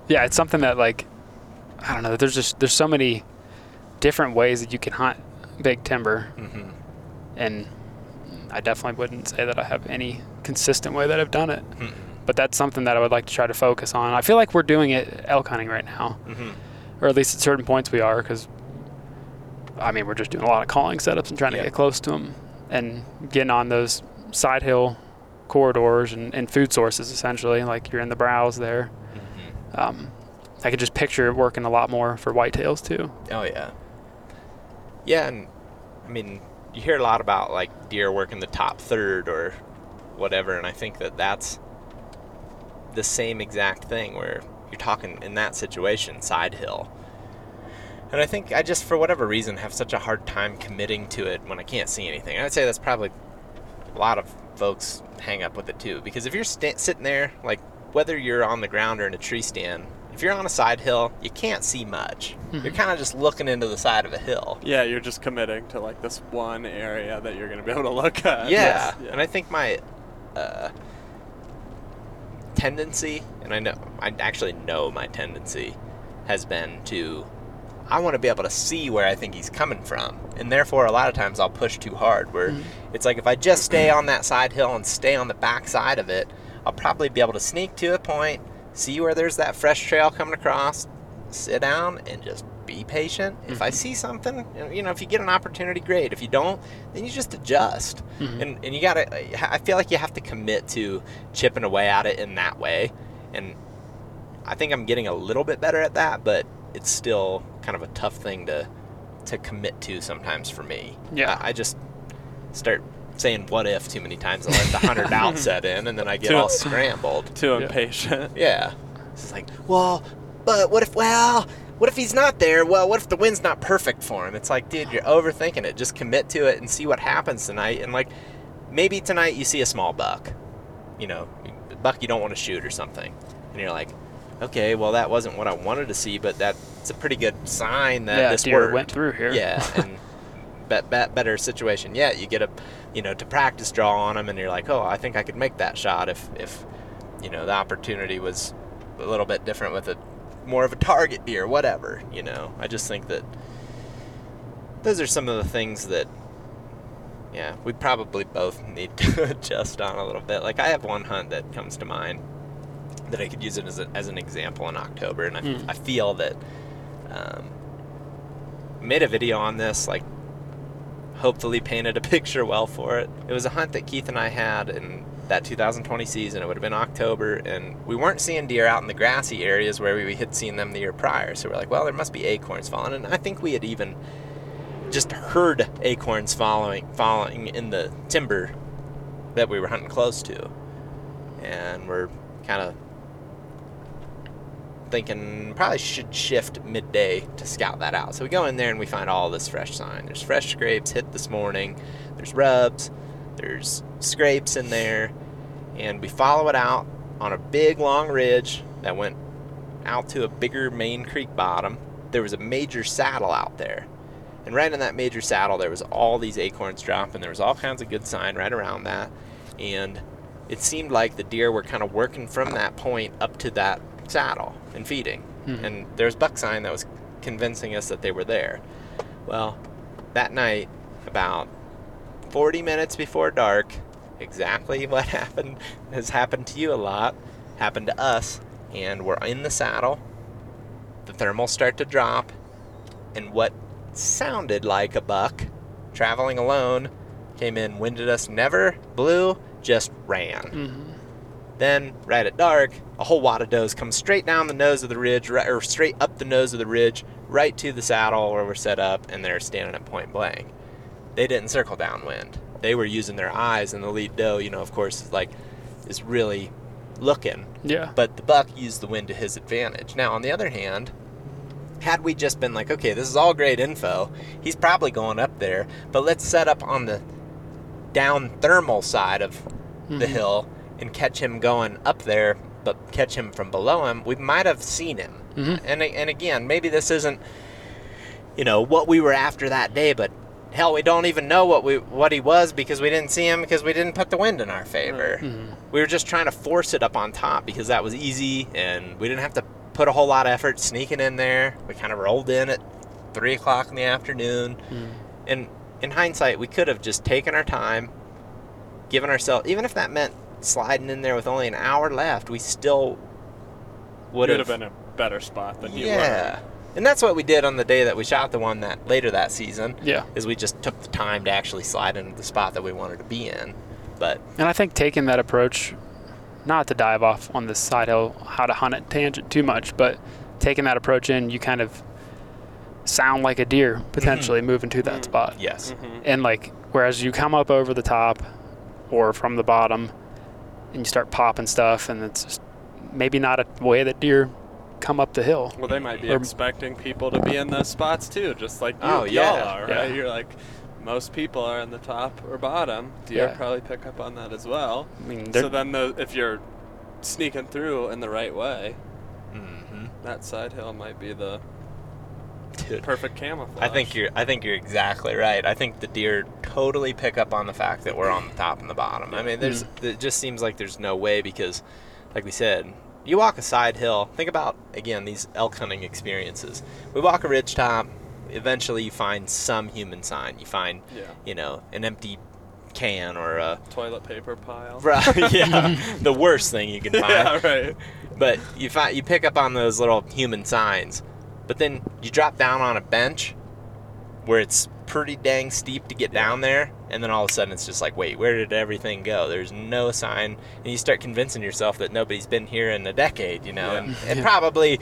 Yeah, it's something that like I don't know. There's just there's so many different ways that you can hunt big timber,
hmm
and I definitely wouldn't say that I have any consistent way that I've done it.
Mhm.
But that's something that I would like to try to focus on. I feel like we're doing it elk hunting right now,
hmm
or at least at certain points we are, because I mean we're just doing a lot of calling setups and trying
Yeah.
to get close to them and getting on those side hill corridors and, and food sources essentially. Like you're in the browse there.
Mm-hmm.
Um, I could just picture it working a lot more for whitetails too.
Oh yeah. Yeah, and I mean, you hear a lot about like deer working the top third or whatever, and I think that that's the same exact thing where you're talking in that situation, side hill. And I think I just, for whatever reason, have such a hard time committing to it when I can't see anything. I'd say that's probably a lot of folks hang up with it too, because if you're sta sitting there, like whether you're on the ground or in a tree stand, if you're on a side hill, you can't see much. You're kind of just looking into the side of a hill.
Yeah, you're just committing to like this one area that you're gonna be able to look at.
Yeah.
Yeah.
And I think my uh, tendency, and I know I actually know my tendency, has been to I want to be able to see where I think he's coming from, and therefore a lot of times I'll push too hard. Where it's like if I just stay on that side hill and stay on the back side of it, I'll probably be able to sneak to a point, see where there's that fresh trail coming across, sit down and just be patient. If I mm-hmm. see something, you know, if you get an opportunity, great. If you don't, then you just adjust. Mm-hmm. And, and you gotta, I feel like you have to commit to chipping away at it in that way. And I think I'm getting a little bit better at that, but it's still kind of a tough thing to to commit to sometimes for me.
Yeah.
I, I just start saying what if too many times and let the hundred *laughs* doubt set in, and then I get
Too-
all scrambled.
Too
Yeah.
impatient. *laughs*
Yeah. It's like, well, but what if, well, what if he's not there? Well, what if the wind's not perfect for him? It's like, dude, you're overthinking it. Just commit to it and see what happens tonight. And like, maybe tonight you see a small buck, you know, a buck you don't want to shoot or something. And you're like, okay, well, that wasn't what I wanted to see, but that's a pretty good sign that
yeah,
this
deer
worked.
went through here.
Yeah, and *laughs* bet, bet better situation. Yeah, you get a, you know, to practice draw on them, and you're like, oh, I think I could make that shot if, if, you know, the opportunity was a little bit different with a more of a target deer, whatever. You know, I just think that those are some of the things that, yeah, we probably both *laughs* need to adjust on a little bit. Like I have one hunt that comes to mind that I could use it as, a, as an example in October, and I,
Mm.
I feel that um, made a video on this, like hopefully painted a *laughs* picture well for it. It was a hunt that Keith and I had in that 2020 season. It would have been October, and we weren't seeing deer out in the grassy areas where we had seen them the year prior. So we're like, well, there must be acorns falling, and I think we had even just heard acorns following falling in the timber that we were hunting close to, and we're kind of thinking probably should shift midday to scout that out. So we go in there and we find all this fresh sign. There's fresh scrapes hit this morning. There's rubs. There's scrapes in there, and we follow it out on a big long ridge that went out to a bigger main creek bottom. There was a major saddle out there. And right in that major saddle, there was all these acorns dropping. There was all kinds of good sign right around that. And it seemed like the deer were kind of working from that point up to that saddle and feeding.
Mhm.
And there was buck sign that was convincing us that they were there. Well, that night, about 40 minutes before dark, exactly *laughs* what happened has happened to you a lot, happened to us. And we're in the saddle. The thermals start to drop. And what sounded like a buck traveling alone came in, winded us, never blew, just ran.
Mhm.
Then, right at dark, a whole wad of does come straight down the nose of the ridge, right, or straight up the nose of the ridge, right to the saddle where we're set up, and they're standing at point blank. They didn't circle downwind. They were using their eyes, and the lead doe, you know, of course, is like, is really looking.
Yeah.
But the buck used the wind to his advantage. Now, on the other hand, had we just been like, okay, this is all great info, he's probably going up there, but let's set up on the down thermal side of the
Mhm.
hill and catch him going up there, but catch him from below him, we might have seen him.
Mhm.
And and again, maybe this isn't, you know, what we were after that day, but hell, we don't even know what we what he was because we didn't see him because we didn't put the wind in our favor.
Mhm.
We were just trying to force it up on top because that was easy and we didn't have to put a whole lot of effort sneaking in there. We kind of rolled in at three o'clock in the afternoon.
Mhm.
And in hindsight, we could have just taken our time, given ourselves, even if that meant sliding in there with only an hour left, we still would
Would
have
have been a better spot than you were.
yeah. And that's what we did on the day that we shot the one that later that season.
Yeah.
Is we just took the time to actually slide into the spot that we wanted to be in. But
And I think taking that approach, not to dive off on this side hill, how to hunt it tangent too much, but taking that approach in, you kind of sound like a deer potentially moving to that
Mm.
spot.
yes,
Mhm.
And like, whereas you come up over the top or from the bottom and you start popping stuff, and it's just maybe not a way that deer come up the hill.
Well, they might be
Or-
expecting people to be in those spots too, just like you,
Oh,
y'all
yeah.
are,
Yeah.
right? You're like, most people are in the top or bottom. Deer
Yeah.
probably pick up on that as well.
I mean,
So then, the, if you're sneaking through in the right way,
hmm
that side hill might be the
Dude,
perfect camouflage.
I think you're. I think you're exactly right. I think the deer totally pick up on the fact that we're on the top and the bottom. I mean, there's. Hmm. It just seems like there's no way because, like we said, you walk a side hill. Think about again these elk hunting experiences. We walk a ridge top. Eventually, you find some human sign. You find,
Yeah.
you know, an empty can or a.
Toilet paper pile.
Right, *laughs* yeah, the worst thing you can *laughs* find.
yeah, right.
But you find you pick up on those little human signs, but then you drop down on a bench where it's pretty dang steep to get down there, and then all of a sudden it's just like, wait, where did everything go? There's no sign, and you start convincing yourself that nobody's been here in a decade, you know,
Yeah.
and *laughs* it probably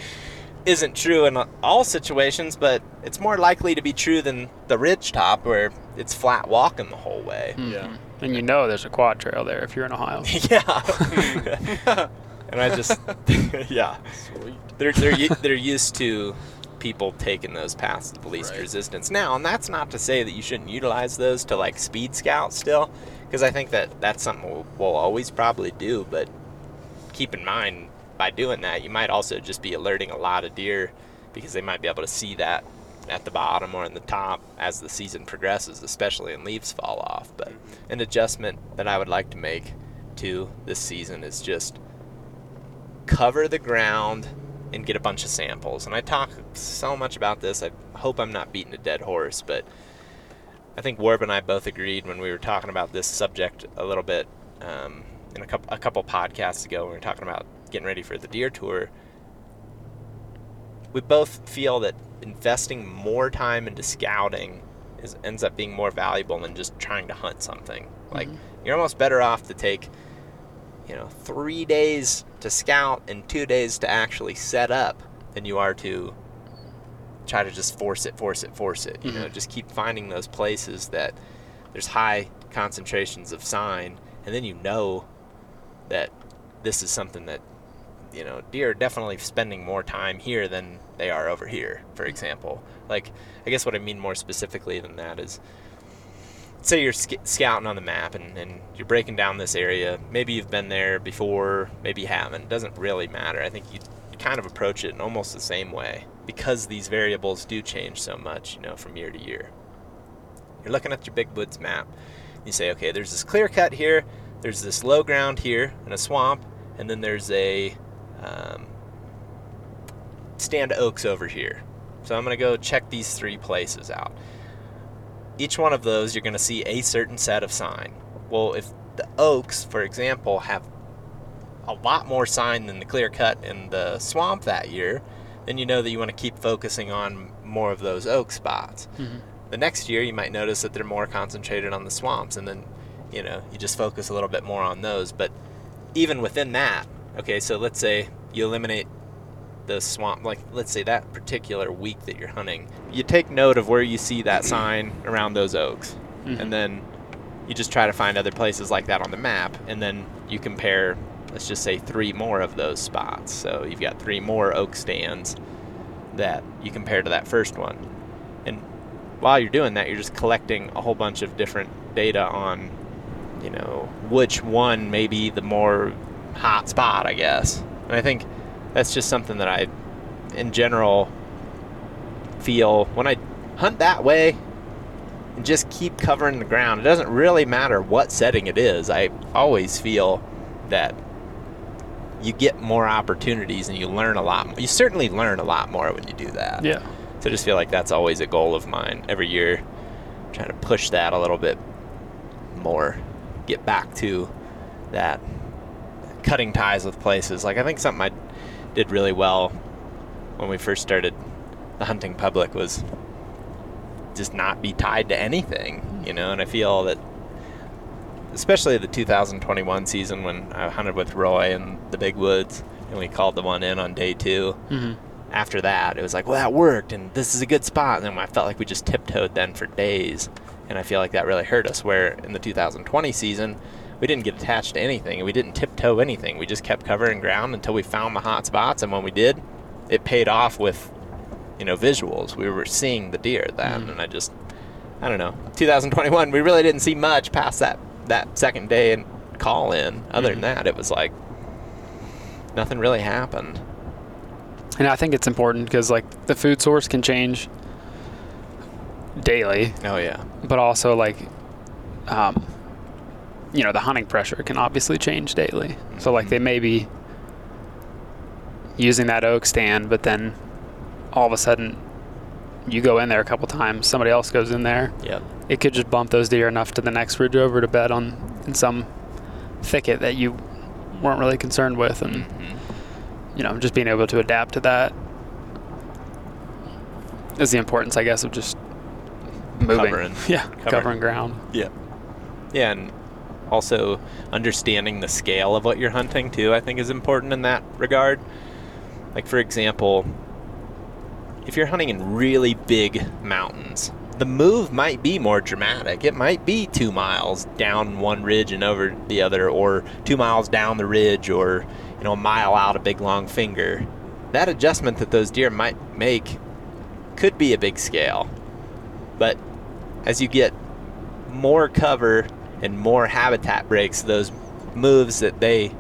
isn't true in all situations, but it's more likely to be true than the ridge top where it's flat walking the whole way.
Yeah.
Mhm. And you know there's a quad trail there if you're in Ohio. *laughs*
yeah. *laughs* and I just, *laughs* yeah.
Sweet.
they're they're they're used to people taking those paths of least
Right.
resistance now and that's not to say that you shouldn't utilize those to like speed scout still because i think that that's something we'll, we'll always probably do but keep in mind by doing that you might also just be alerting a lot of deer because they might be able to see that at the bottom or in the top as the season progresses especially when leaves fall off but an adjustment that i would like to make to this season is just cover the ground and get a bunch of samples. And I talk so much about this. I hope I'm not beating a dead horse, but I think Warb and I both agreed when we were talking about this subject a little bit um, in a couple, a couple podcasts ago. When we were talking about getting ready for the deer tour. We both feel that investing more time into scouting is, ends up being more valuable than just trying to hunt something. Like you're almost better off to take you know, three days to scout and two days to actually set up than you are to try to just force it, force it, force it. You know,
Mhm.
just keep finding those places that there's high concentrations of sign, and then you know that this is something that, you know, deer are definitely spending more time here than they are over here, for example. Like, I guess what I mean more specifically than that is say you're sc- scouting on the map and, and you're breaking down this area. Maybe you've been there before, maybe you haven't. It doesn't really matter. I think you kind of approach it in almost the same way because these variables do change so much, you know, from year to year. You're looking at your big woods map. You say, okay, there's this clear cut here, there's this low ground here and a swamp, and then there's a um, stand oaks over here. So I'm going to go check these three places out each one of those you're going to see a certain set of sign. Well, if the oaks, for example, have a lot more sign than the clear cut in the swamp that year, then you know that you want to keep focusing on more of those oak spots.
Mhm.
The next year, you might notice that they're more concentrated on the swamps, and then you know you just focus a little bit more on those. But even within that, okay, so let's say you eliminate the swamp, like let's say that particular week that you're hunting, you take note of where you see that *clears throat* sign around those oaks,
Mhm.
and then you just try to find other places like that on the map, and then you compare, let's just say, three more of those spots. So you've got three more oak stands that you compare to that first one, and while you're doing that, you're just collecting a whole bunch of different data on, you know, which one may be the more hot spot, I guess. And I think that's just something that I, in general, feel when I hunt that way and just keep covering the ground. It doesn't really matter what setting it is. I always feel that you get more opportunities and you learn a lot. more. You certainly learn a lot more when you do that.
Yeah.
So I just feel like that's always a goal of mine every year, trying to push that a little bit more, get back to that cutting ties with places. Like I think something I did really well when we first started the hunting public was just not be tied to anything, you know. And I feel that especially the 2021 season when I hunted with Roy in the big woods and we called the one in on day 2
hmm
After that, it was like, well, that worked, and this is a good spot. And then I felt like we just tiptoed then for days, and I feel like that really hurt us. Where in the 2020 season, we didn't get attached to anything, and we didn't tiptoe anything. We just kept covering ground until we found the hot spots, and when we did, it paid off with, you know, visuals. We were seeing the deer then,
Mhm.
and I just, I don't know. 2021, we really didn't see much past that that second day and call in. Other
Mhm.
than that, it was like nothing really happened.
And I think it's important because like the food source can change daily,
Oh yeah.
but also like, um, you know, the hunting pressure can obviously change daily. So like they may be using that oak stand, but then all of a sudden you go in there a couple times, somebody else goes in there.
Yep.
It could just bump those deer enough to the next ridge over to bed on in some thicket that you weren't really concerned with, and
Mhm.
you know, just being able to adapt to that is the importance, I guess, of just moving.
Covering. *laughs*
Yeah,
Covering.
covering ground.
Yeah. Yeah, and also understanding the scale of what you're hunting too, I think is important in that regard. Like for example, if you're hunting in really big mountains, the move might be more dramatic. It might be two miles down one ridge and over the other, or two miles down the ridge, or you know, a mile out a big long finger. That adjustment that those deer might make could be a big scale. But as you get more cover and more habitat breaks, those moves that they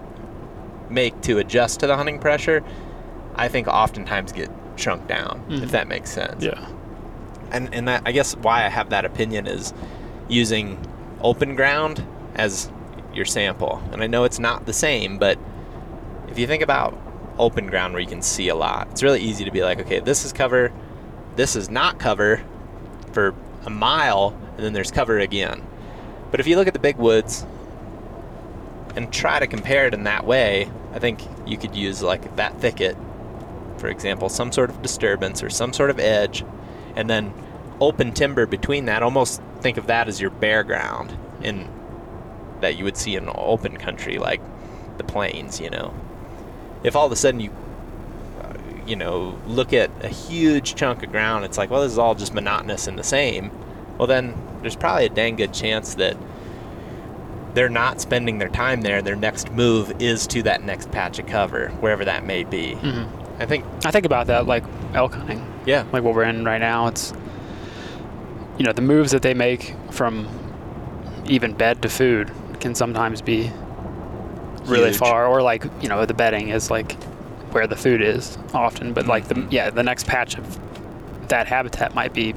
make to adjust to the hunting pressure, I think oftentimes get shrunk down,
Mhm.
if that makes sense.
Yeah.
And and that, I guess why I have that opinion is using open ground as your sample. And I know it's not the same, but if you think about open ground where you can see a lot, it's really easy to be like, okay, this is cover, this is not cover for a mile, and then there's cover again. But if you look at the big woods and try to compare it in that way, I think you could use like that thicket, for example, some sort of disturbance or some sort of edge, and then open timber between that. Almost think of that as your bare ground in that you would see in open country like the plains, you know. If all of a sudden you uh, you know, look at a huge chunk of ground, it's like, well, this is all just monotonous and the same. Well, then there's probably a dang good chance that they're not spending their time there. Their next move is to that next patch of cover, wherever that may be.
hmm
I think,
I think about that like elk hunting,
yeah,
like what we're in right now. It's you know the moves that they make from even bed to food can sometimes be really
Huge.
far, or like you know the bedding is like where the food is often, but like the
Mhm.
yeah the next patch of that habitat might be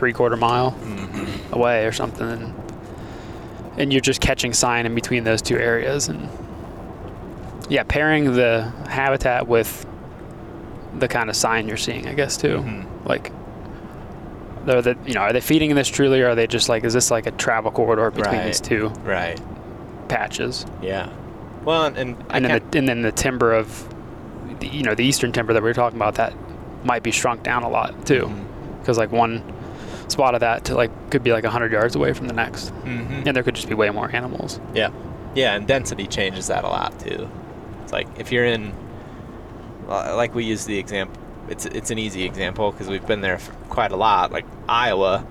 three quarter mile
Mhm.
away or something, and, and you're just catching sign in between those two areas, and yeah, pairing the habitat with the kind of sign you're seeing, I guess too.
Mhm.
Like, they're the you know are they feeding this truly, or are they just like is this like a travel corridor between
Right.
these two
right,
patches?
yeah. Well, and, and
and then the, and then the timber of the, you know the eastern timber that we were talking about that might be shrunk down a lot too
Mhm.
because like one spot of that to like could be like 100 yards away from the next
Mhm.
and there could just be way more animals
Yeah, yeah, and density changes that a lot too. It's like if you're in, like we use the example. It's it's an easy example because we've been there for quite a lot. Like Iowa,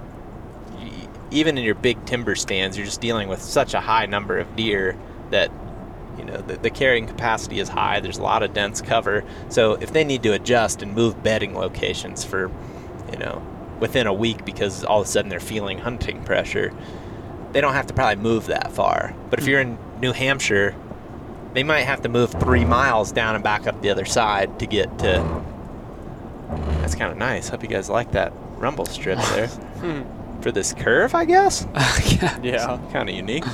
even in your big timber stands, you're just dealing with such a high number of deer that you know the, the carrying capacity is high. There's a lot of dense cover. So if they need to adjust and move bedding locations for, you know, within a week because all of a sudden they're feeling hunting pressure, they don't have to probably move that far. But if hmm. you're in New Hampshire, they might have to move three miles down and back up the other side to get to. That's kind of nice. Hope you guys like that rumble strip there *laughs* hmm. for this curve. I guess. *laughs*
yeah
Yeah,
Kind of unique.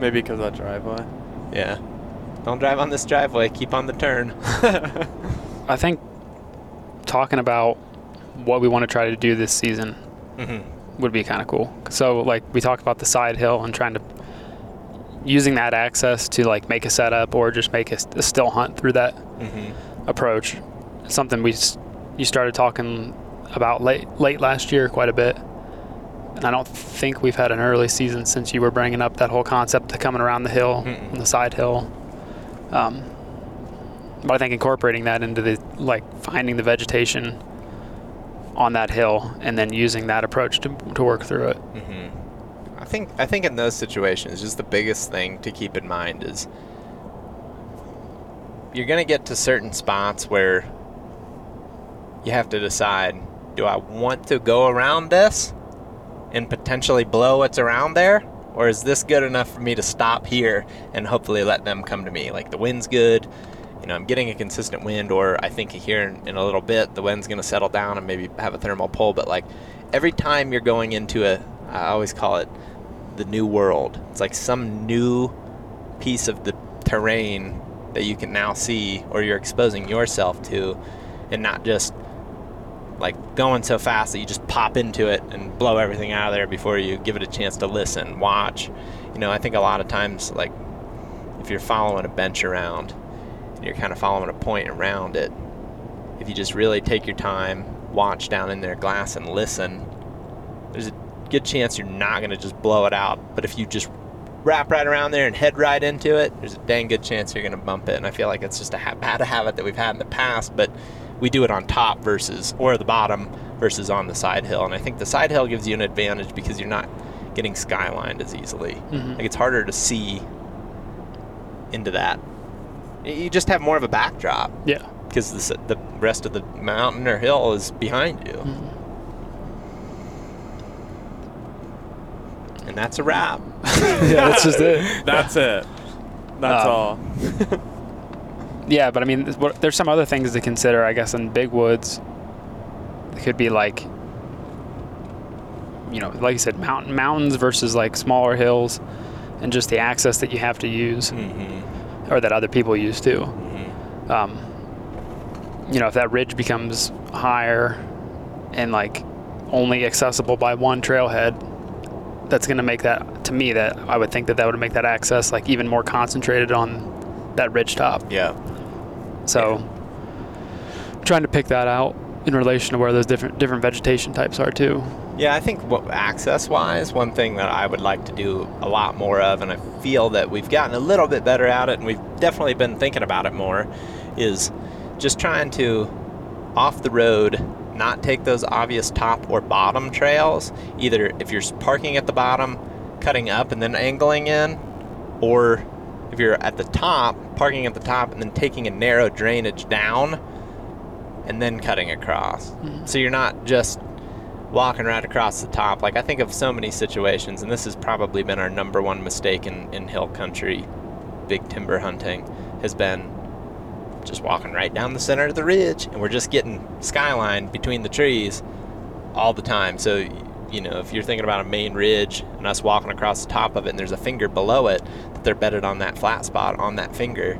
maybe because of that driveway.
Yeah. Don't drive on this driveway. Keep on the turn. *laughs*
i think talking about what we want to try to do this season
hmm
would be kind of cool so like we talked about the side hill and trying to using that access to like make a setup or just make a, a still hunt through that
hmm
approach. Something we you started talking about late late last year quite a bit. and I don't think we've had an early season since you were bringing up that whole concept of coming around the hill,
Mm-mm.
on the side hill. Um, but I think incorporating that into the like finding the vegetation on that hill and then using that approach to, to work through it.
Mm-hmm. I think I think in those situations, just the biggest thing to keep in mind is you're gonna get to certain spots where you have to decide: Do I want to go around this and potentially blow what's around there, or is this good enough for me to stop here and hopefully let them come to me? Like the wind's good. You know, I'm getting a consistent wind, or I think here in, in a little bit the wind's going to settle down and maybe have a thermal pull. But like every time you're going into a, I always call it the new world. It's like some new piece of the terrain that you can now see or you're exposing yourself to and not just like going so fast that you just pop into it and blow everything out of there before you give it a chance to listen, watch. You know, I think a lot of times like if you're following a bench around you're kind of following a point around it, if you just really take your time, watch down in their glass and listen, there's a good chance you're not going to just blow it out. But if you just wrap right around there and head right into it, there's a dang good chance you're going to bump it. And I feel like it's just a ha- bad habit that we've had in the past, but we do it on top versus, or the bottom versus on the side hill. And I think the side hill gives you an advantage because you're not getting skylined as easily.
Mhm.
Like it's harder to see into that. Y- You just have more of a backdrop
Yeah.
because the, the rest of the mountain or hill is behind you.
Mhm.
And that's a wrap. *laughs*
yeah, that's just it. *laughs*
That's it. That's
Um,
all. *laughs*
Yeah, but I mean, there's- there's some other things to consider, I guess, in big woods. It could be like, you know, like you said, mountain mountains versus like smaller hills, and just the access that you have to use,
Mm-hmm.
Or that other people use too.
Mm-hmm.
Um, you know, if that ridge becomes higher and like only accessible by one trailhead, that's going to make that to me that I would think that that would make that access like even more concentrated on that ridge top.
Yeah.
So trying to pick that out in relation to where those different different vegetation types are too.
Yeah, I think what, access-wise, one thing that I would like to do a lot more of, and I feel that we've gotten a little bit better at it, and we've definitely been thinking about it more, is just trying to off the road not take those obvious top or bottom trails. Either if you're parking at the bottom, cutting up and then angling in, or if you're at the top, parking at the top and then taking a narrow drainage down and then cutting across. Mm-hmm. So you're not just walking right across the top. Like I think of so many situations, and this has probably been our number one mistake in, in hill country, big timber hunting, has been just walking right down the center of the ridge, and we're just getting skyline between the trees all the time. So, you know, if you're thinking about a main ridge and us walking across the top of it, and there's a finger below it that they're bedded on that flat spot on that finger,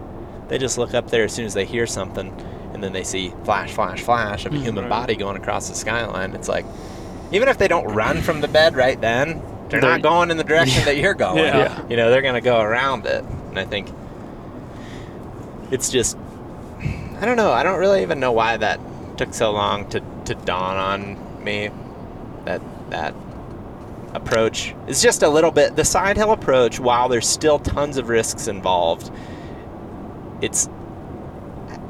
they just look up there as soon as they hear something, and then they see flash, flash, flash of a mm-hmm. human
Right.
body going across the skyline. It's like, even if they don't run from the bed right then, they're
They're-
not going in the direction that you're going.
Yeah.
Yeah.
You know, they're going to go around it. And I think it's just, I don't know. I don't really even know why that took so long to, to dawn on me. That, that approach is just a little bit, the side hill approach, while there's still tons of risks involved, it's,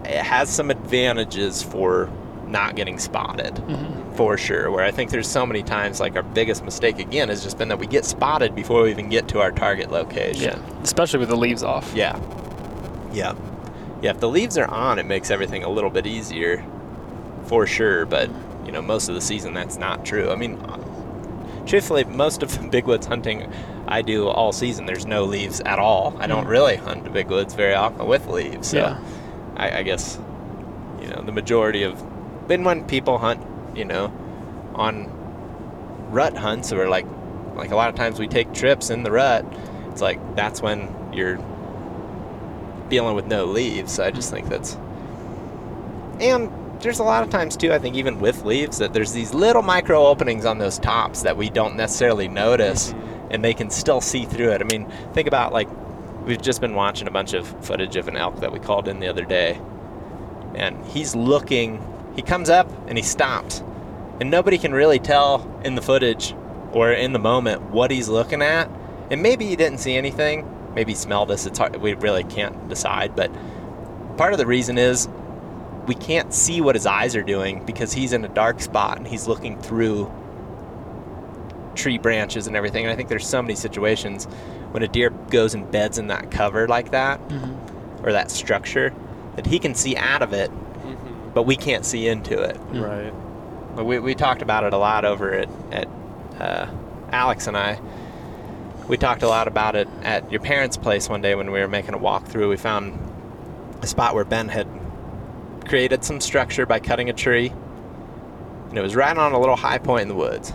it has some advantages for not getting spotted
Mm-hmm.
For sure. Where I think there's so many times, like our biggest mistake again has just been that we get spotted before we even get to our target location.
Yeah, especially with the leaves off.
Yeah. Yeah. Yeah. If the leaves are on, it makes everything a little bit easier, for sure. But you know, most of the season that's not true. I mean, truthfully, most of *laughs* the big woods hunting I do all season, there's no leaves at all. I don't
Mhm.
really hunt the big woods very often with leaves. So
Yeah.
I, I guess you know the majority of when when people hunt, you know, on rut hunts or like like a lot of times we take trips in the rut. It's like that's when you're dealing with no leaves. So I just think that's and there's a lot of times too. I think even with leaves that there's these little micro openings on those tops that we don't necessarily notice, mm-hmm. and they can still see through it. I mean, think about like we've just been watching a bunch of footage of an elk that we called in the other day, and he's looking. He comes up and he stops, and nobody can really tell in the footage or in the moment what he's looking at. And maybe he didn't see anything. Maybe he smelled us. It's hard. We really can't decide. But part of the reason is we can't see what his eyes are doing because he's in a dark spot and he's looking through tree branches and everything. And I think there's so many situations when a deer goes and beds in that cover like that mm-hmm. or that structure that he can see out of it, but we can't see into it.
Right.
But we, we talked about it a lot over at, at uh, Alex and I. We talked a lot about it at your parents' place one day when we were making a walkthrough. We found a spot where Ben had created some structure by cutting a tree. And it was right on a little high point in the woods.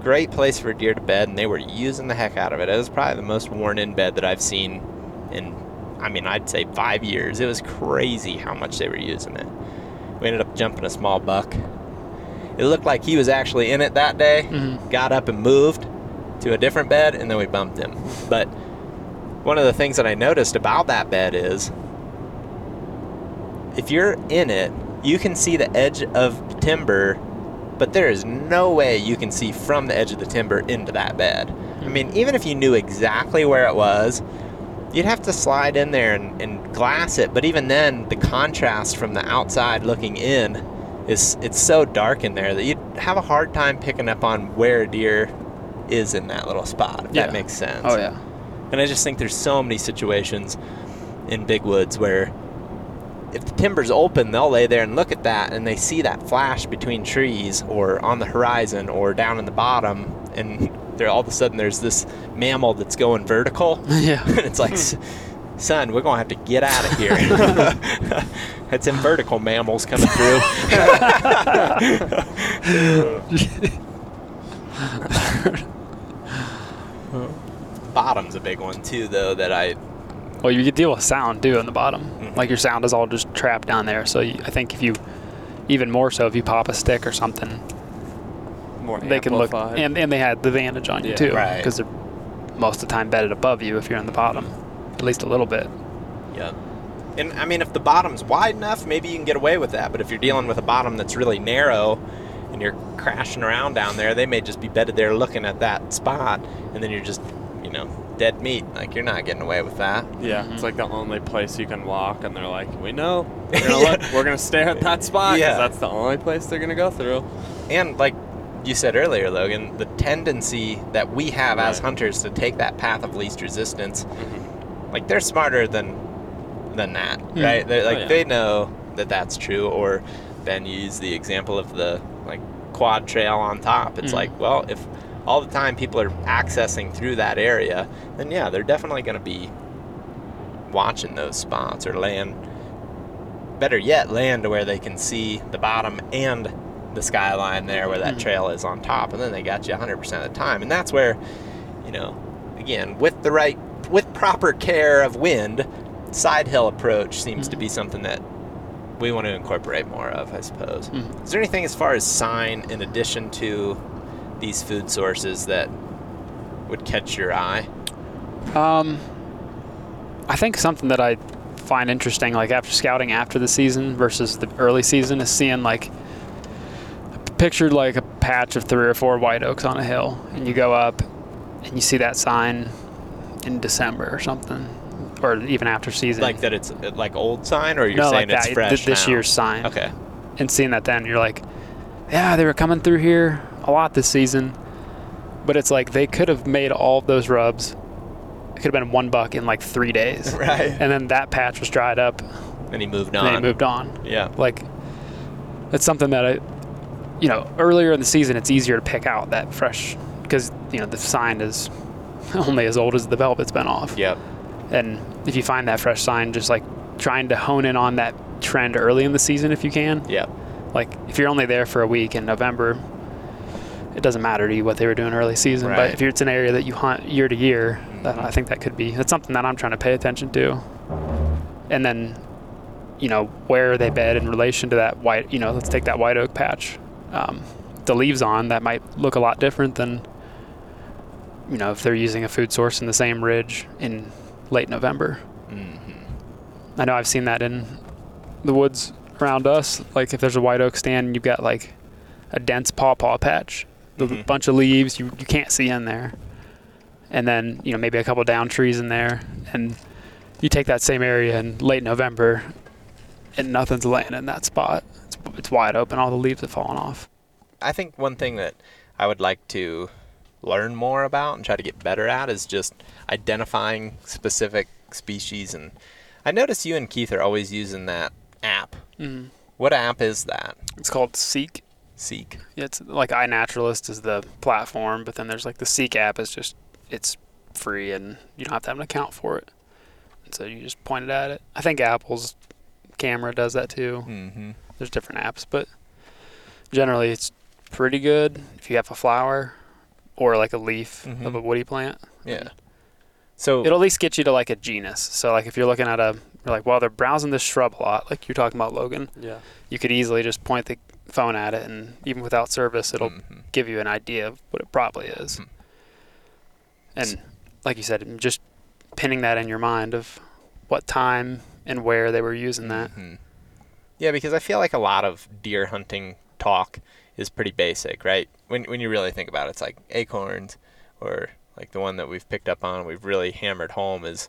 Great place for a deer to bed, and they were using the heck out of it. It was probably the most worn in bed that I've seen in, I mean, I'd say five years. It was crazy how much they were using it. We ended up jumping a small buck. It looked like he was actually in it that day, mm-hmm. got up and moved to a different bed, and then we bumped him. But one of the things that I noticed about that bed is if you're in it, you can see the edge of timber, but there is no way you can see from the edge of the timber into that bed. I mm-hmm. mean, even if you knew exactly where it was, you'd have to slide in there and, and glass it. But even then, the contrast from the outside looking in is it's so dark in there that you'd have a hard time picking up on where a deer is in that little spot. If
Yeah.
that makes sense.
Oh yeah.
And I just think there's so many situations in big woods where if the timber's open, they'll lay there and look at that and they see that flash between trees or on the horizon or down in the bottom and there all of a sudden there's this mammal that's going vertical. *laughs*
yeah.
and *laughs* it's like son, we're going to have to get out of here. *laughs* It's them vertical mammals coming through. Bottom's a big one too, though. That I
Well, you could deal with sound too in the bottom.
Mhm.
Like your sound is all just trapped down there. So you, I think if you, even more so, if you pop a stick or something,
More
they can look and, and they had the advantage on you
Yeah.
too
Right.
because they're most of the time bedded above you if you're in the bottom at least a little bit
yeah. And I mean, if the bottom's wide enough, maybe you can get away with that. But if you're dealing with a bottom that's really narrow, and you're crashing around down there, they may just be bedded there looking at that spot, and then you're just, you know, dead meat. Like you're not getting away with that.
Yeah,
Mhm.
it's like the only place you can walk, and they're like, "We know. *laughs* We're gonna look. We're gonna stare at that spot 'cause
Yeah.
that's the only place they're gonna go through."
And like you said earlier, Logan, the tendency that we have as hunters to take that path of least resistance, like they're smarter than than that,
Mm.
right? They're, like
yeah.
they know that that's true. Or Ben you used the example of the like quad trail on top. It's
Mm.
like, well, if all the time people are accessing through that area, then yeah, they're definitely going to be watching those spots or land. Better yet, land to where they can see the bottom and the skyline there where that
Mhm.
trail is on top, and then they got you 100% of the time. And that's where, you know, again, with the right, with proper care of wind, side hill approach seems to be something that we want to incorporate more of, I suppose.
Mhm.
Is there anything as far as sign in addition to these food sources that would catch your eye?
um, i think something that i find interesting like after scouting after the season versus the early season is seeing like pictured like a patch of three or four white oaks on a hill and you go up and you see that sign in december or something or even after season
Like that it's like old sign, or you're
no,
saying
like
it's
that,
fresh
th- this
now?
year's sign.
Okay.
And seeing that then, you're like, yeah, they were coming through here a lot this season. But it's like they could have made all of those rubs. It could have been one buck in like three days. *laughs*
Right.
And then that patch was dried up
And he moved
and
on.
they moved on.
Yeah.
Like, it's something that I, you know, earlier in the season, it's easier to pick out that fresh, because, you know, the sign is *laughs* only as old as the velvet's been off.
Yep.
And if you find that fresh sign, just like trying to hone in on that trend early in the season if you can.
Yep.
Like if you're only there for a week in November, it doesn't matter to you what they were doing early season.
Right.
But if it's an area that you hunt year to year, then
Mhm.
I think that could be that's something that I'm trying to pay attention to. And then, you know, where they bed in relation to that white? You know, let's take that white oak patch. Um, the leaves on that might look a lot different than, you know, if they're using a food source in the same ridge in late November.
hmm
I know I've seen that in the woods around us. Like if there's a white oak stand and you've got like a dense pawpaw patch, the
Mhm.
bunch of leaves you, you can't see in there and then you know maybe a couple down trees in there and you take that same area in late november and nothing's laying in that spot it's, wide open all the leaves have fallen off
I think one thing that I would like to learn more about and try to get better at is just identifying specific species. And I notice you and Keith are always using that app.
mm.
What app is that?
it's called seek
Seek.
Yeah, it's like iNaturalist is the platform but then there's like the seek app is just it's free and you don't have to have an account for it and so you just point it at it i think apple's camera does that too
Mm-hmm.
There's different apps, but generally it's pretty good if you have a flower or like a leaf
Mhm.
of a woody plant.
Yeah. So
It'll at least get you to like a genus. So like if you're looking at a you're like, well, they're browsing this shrub a lot, like you're talking about Logan.
Yeah.
You could easily just point the phone at it, and even without service, it'll
Mhm.
give you an idea of what it probably is.
Mhm.
And like you said, just pinning that in your mind of what time and where they were using that.
Mhm. Yeah, because I feel like a lot of deer hunting talk is pretty basic, right? When when you really think about it, it's like acorns, or like the one that we've picked up on, we've really hammered home is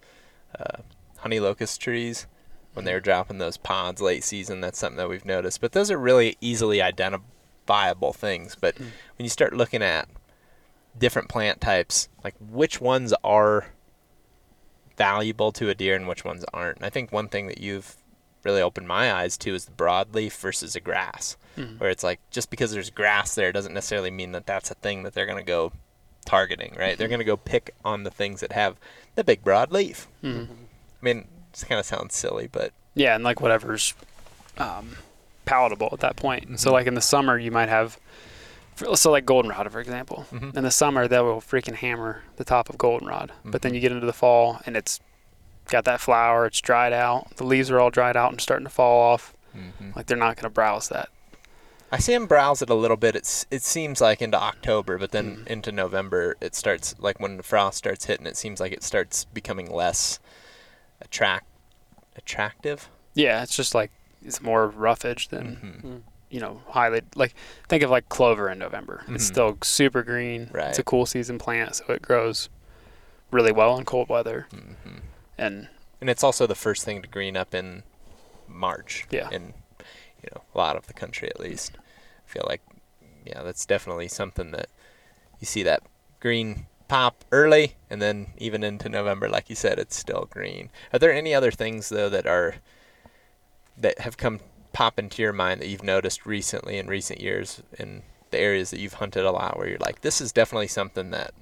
uh, honey locust trees. When they're dropping those pods late season, that's something that we've noticed. But those are really easily identifiable things. But
Mm.
when you start looking at different plant types, like which ones are valuable to a deer and which ones aren't. And I think one thing that you've really opened my eyes to is the broadleaf versus a grass,
Mhm.
where it's like just because there's grass there doesn't necessarily mean that that's a thing that they're going to go targeting, right? They're going to go pick on the things that have the big broadleaf.
Mhm.
I mean, it kind of sounds silly, but
Yeah, and like whatever's um, palatable at that point. So
Mhm.
like in the summer, you might have, so like goldenrod, for example.
Mhm.
In the summer, they will freaking hammer the top of goldenrod, but then
Mhm.
you get into the fall and it's got that flower, it's dried out, the leaves are all dried out and starting to fall off. Like they're not going to browse that.
I see them browse it a little bit. It's it seems like into October, but then
Mm.
into November it starts like when the frost starts hitting. It seems like it starts becoming less attract attractive.
Yeah, it's just like it's more roughage than
Mhm.
you know highly like think of like clover in November. It's
Mhm.
still super green.
Right.
It's a cool season plant, so it grows really well in cold weather.
Mhm.
And
And it's also the first thing to green up in March.
Yeah.
In you know a lot of the country at least. I feel like yeah, that's definitely something that you see that green pop early, and then even into November, like you said, it's still green. Are there any other things though that are that have come pop into your mind that you've noticed recently in recent years in the areas that you've hunted a lot, where you're like, this is definitely something that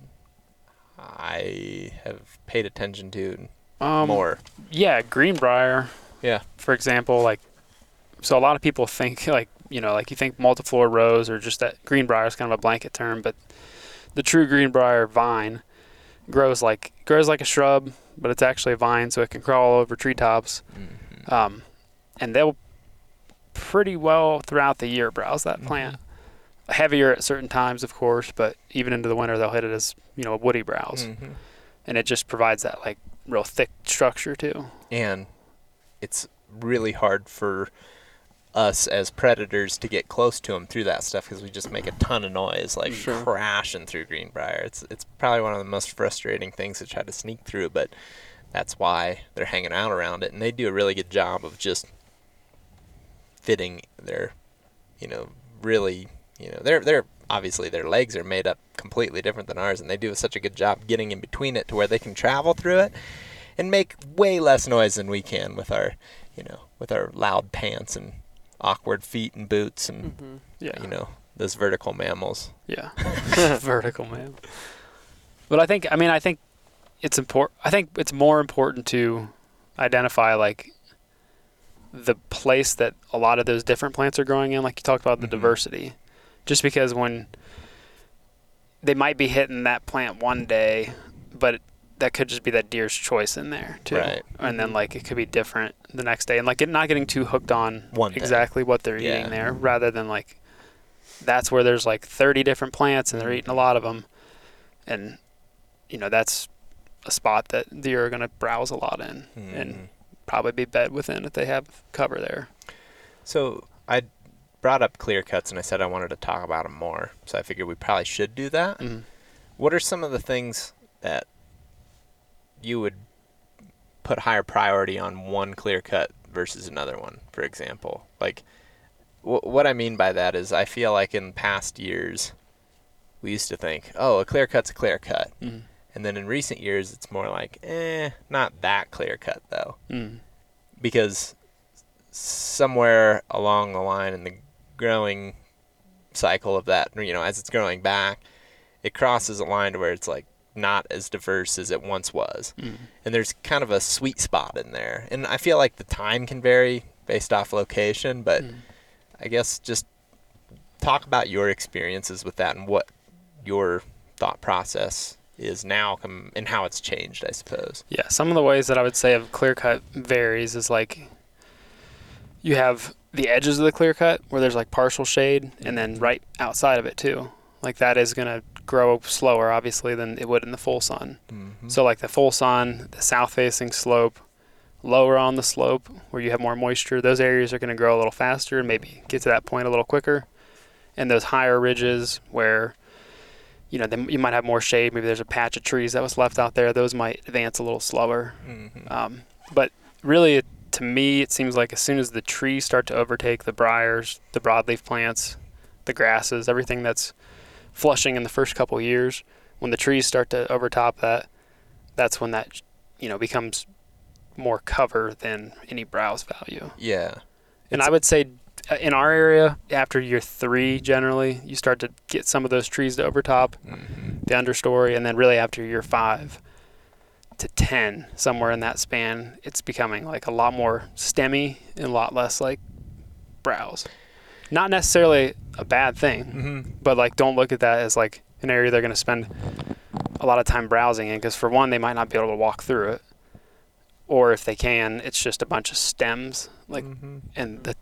I have paid attention to
um,
more.
Yeah, greenbrier.
Yeah.
For example, like so a lot of people think *laughs* like you know like you think multiflora rose or just that greenbrier is kind of a blanket term, but the true greenbrier vine grows like grows like a shrub, but it's actually a vine, so it can crawl over treetops.
Mhm.
Um, and they'll pretty well throughout the year browse that plant. Heavier at certain times, of course, but even into the winter they'll hit it as you know a woody browse,
Mhm.
and it just provides that like real thick structure too.
And it's really hard for us as predators to get close to them through that stuff because we just make a ton of noise, like
Sure.
crashing through Greenbrier. It's it's probably one of the most frustrating things to try to sneak through, but that's why they're hanging out around it, and they do a really good job of just fitting their, you know, really, you know, they're they're obviously their legs are made up completely different than ours, and they do such a good job getting in between it to where they can travel through it and make way less noise than we can with our, you know, with our loud pants and awkward feet and boots and
Mm-hmm.
Yeah,
you know those vertical mammals.
Yeah, *laughs* *laughs* vertical man. But I think I mean I think it's important. I think it's more important to identify like the place that a lot of those different plants are growing in. Like you talked about the
Mhm.
diversity, just because when they might be hitting that plant one day, but that could just be that deer's choice in there too.
Right.
And then like it could be different the next day, and like it not getting too hooked on
One day.
exactly what they're
Yeah.
eating there, rather than like that's where there's like 30 different plants and they're eating a lot of them, and you know that's a spot that deer are going to browse a lot in
Mhm.
and probably be bed within if they have cover there.
So I brought up clear cuts, and I said I wanted to talk about them more. So I figured we probably should do that.
Mhm.
What are some of the things that you would put higher priority on one clear cut versus another one, for example? Like, wh- what I mean by that is I feel like in past years, we used to think, oh, a clear cut's a clear cut.
Mhm.
And then in recent years, it's more like, eh, not that clear cut, though.
Mm.
Because somewhere along the line in the growing cycle of that, you know, as it's growing back, it crosses a line to where it's like not as diverse as it once was.
Mm.
And there's kind of a sweet spot in there. And I feel like the time can vary based off location, but
Mm.
I guess just talk about your experiences with that and what your thought process is now com- and how it's changed, I suppose.
Yeah, some of the ways that I would say of clear cut varies is like you have the edges of the clear cut where there's like partial shade, and then right outside of it too. Like that is gonna grow slower, obviously, than it would in the full sun.
Mm-hmm.
So like the full sun, the south facing slope, lower on the slope where you have more moisture, those areas are going to grow a little faster and maybe get to that point a little quicker. And those higher ridges where you know they, you might have more shade, maybe there's a patch of trees that was left out there, those might advance a little slower.
mm-hmm.
Um, but really, it, to me, it seems like as soon as the trees start to overtake the briars, the broadleaf plants, the grasses, everything that's flushing in the first couple of years, when the trees start to overtop that, that's when that you know becomes more cover than any browse value.
yeah.
And I would say uh, in our area, after year three, generally, you start to get some of those trees to overtop
Mm-hmm.
the understory, and then really after year five to ten, somewhere in that span, it's becoming like a lot more stemmy and a lot less like browse. Not necessarily a bad thing,
Mm-hmm.
but like don't look at that as like an area they're going to spend a lot of time browsing in because for one, they might not be able to walk through it, or if they can, it's just a bunch of stems like
mm-hmm.
and the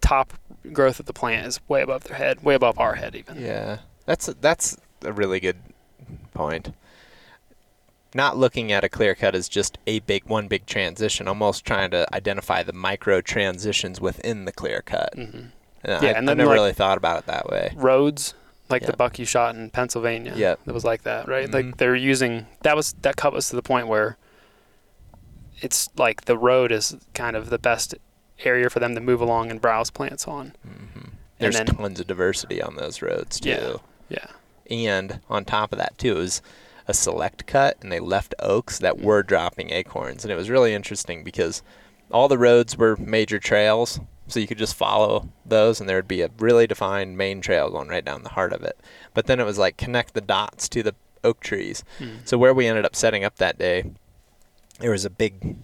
top growth of the plant is way above their head, way above our head even.
Yeah, that's that's a really good point. Not looking at a clear cut as just a big one big transition, almost trying to identify the micro transitions within the clear cut.
hmm
And
Yeah,
I,
and
I've never
like-
really thought about it that way.
roads like the buck you shot in Pennsylvania.
Yep.
It was like that, right?
Mhm.
Like they're using that was that cut was to the point where it's like the road is kind of the best area for them to move along and browse plants on.
hmm There's
then-
tons of diversity on those roads too.
Yeah. Yeah.
And on top of that too, it was a select cut, and they left oaks that were dropping acorns, and it was really interesting because all the roads were major trails, so you could just follow those, and there would be a really defined main trail going right down the heart of it. But then it was like connect the dots to the oak trees.
Mm.
So where we ended up setting up that day, there was a big,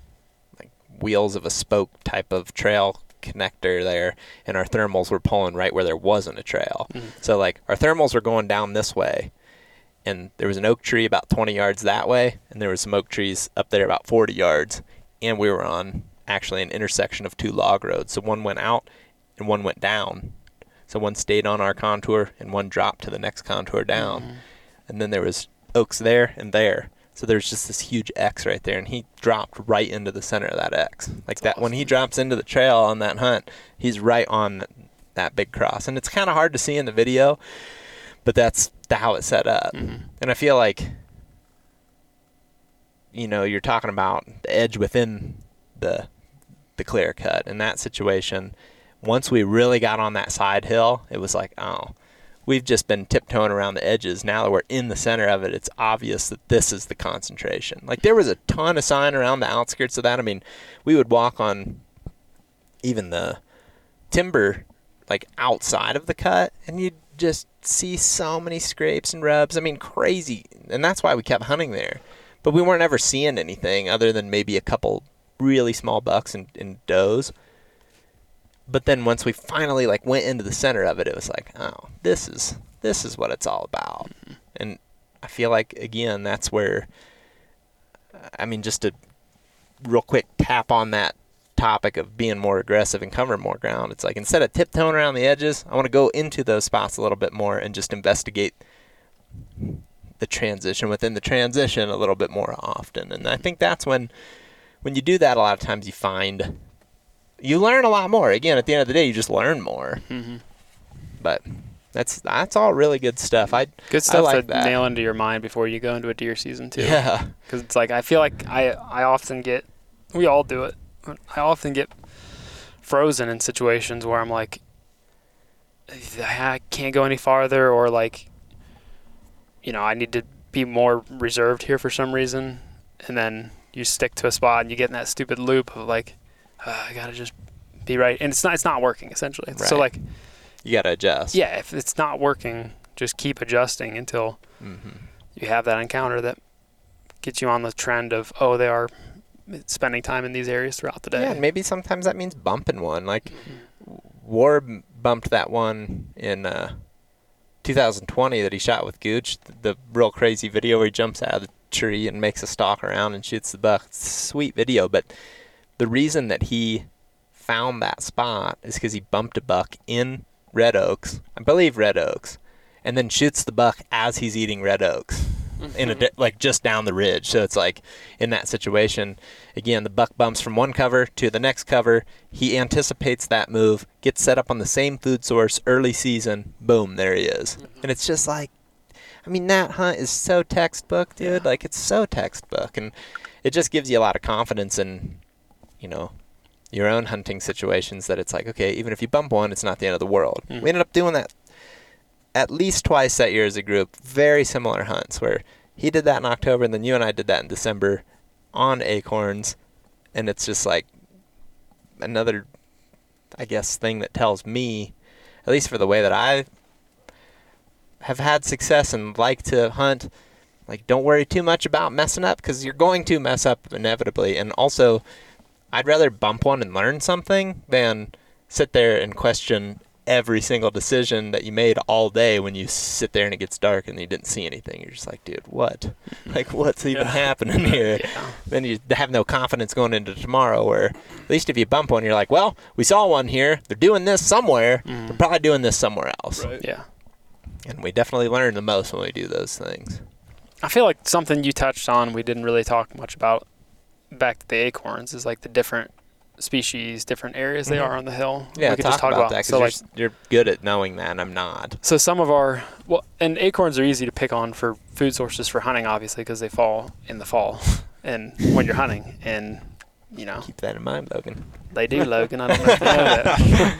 like wheels of a spoke type of trail connector there, and our thermals were pulling right where there wasn't a trail.
Mhm.
So like our thermals were going down this way, and there was an oak tree about 20 yards that way, and there was some oak trees up there about 40 yards, and we were on actually an intersection of two log roads. So one went out and one went down. So one stayed on our contour and one dropped to the next contour down.
Mhm.
And then there was oaks there and there. So there's just this huge X right there, and he dropped right into the center of that X. Like that, when he drops into the trail on that hunt, he's right on that big cross, and it's kind of hard to see in the video, but that's how it's set up.
Mhm.
And I feel like, you know, you're talking about the edge within the the clear cut. In that situation, once we really got on that side hill, it was like, oh, we've just been tiptoeing around the edges. Now that we're in the center of it, it's obvious that this is the concentration. Like there was a ton of sign around the outskirts of that. I mean, we would walk on even the timber like outside of the cut and you'd just see so many scrapes and rubs. I mean, crazy. And that's why we kept hunting there. But we weren't ever seeing anything other than maybe a couple really small bucks and, and does. But then once we finally like went into the center of it, it was like, oh, this is this is what it's all about. And I feel like again, that's where I mean, just to real quick tap on that topic of being more aggressive and covering more ground. It's like instead of tiptoeing around the edges, I want to go into those spots a little bit more and just investigate the transition within the transition a little bit more often. And I think that's when when you do that a lot of times you find you learn a lot more. Again, at the end of the day, you just learn more.
Mhm.
But that's that's all really good stuff. I
Good stuff
like
to
that.
nail into your mind before you go into a deer season too.
yeah. *laughs*
Because it's like I feel like I I often get we all do it. I often get frozen in situations where I'm like I can't go any farther or like you know I need to be more reserved here for some reason, and then you stick to a spot and you get in that stupid loop of like uh, I gotta just be right, and it's not it's not working essentially. So like
You got to adjust.
yeah, if it's not working, just keep adjusting until
hmm
you have that encounter that gets you on the trend of oh they are spending time in these areas throughout the day.
Yeah, and maybe sometimes that means bumping one. Like
Mm-hmm.
Warb bumped that one in uh, 2020 that he shot with Gooch. The, the real crazy video where he jumps out of the tree and makes a stalk around and shoots the buck. Sweet video, but the reason that he found that spot is because he bumped a buck in Red Oaks, I believe Red Oaks, and then shoots the buck as he's eating Red Oaks in a di- like just down the ridge. So it's like in that situation, again, the buck bumps from one cover to the next cover. He anticipates that move, gets set up on the same food source early season. Boom, there he is. And it's just like, I mean, that hunt is so textbook, dude. Like it's so textbook, and it just gives you a lot of confidence in, you know. Your own hunting situations that it's like, okay, even if you bump one, it's not the end of the world.
Mhm.
We ended up doing that at least twice that year as a group, very similar hunts where he did that in October and then you and I did that in December on acorns. And it's just like another I guess thing that tells me at least for the way that I have had success and like to hunt like don't worry too much about messing up cuz you're going to mess up inevitably. And also I'd rather bump one and learn something than sit there and question every single decision that you made all day when you sit there and it gets dark and you didn't see anything. You're just like, dude, what? *laughs* like, what's even
Yeah.
happening *laughs* here?
Yeah.
Then you have no confidence going into tomorrow. Where at least if you bump one, you're like, well, we saw one here. They're doing this somewhere. They're
Mm.
probably doing this somewhere else.
Yeah.
And we definitely learn the most when we do those things.
I feel like something you touched on we didn't really talk much about back to the acorns is like the different species, different areas they
Mhm.
are on the hill.
Yeah,
we could
talk,
just talk
about,
about,
that
so
because you're, you're good at knowing that, and I'm not.
so some of our well and acorns are easy to pick on for food sources for hunting obviously because they fall in the fall *laughs* and when you're hunting and you know
Keep that in mind, Logan.
They do, *laughs* Logan. I don't know if you know that.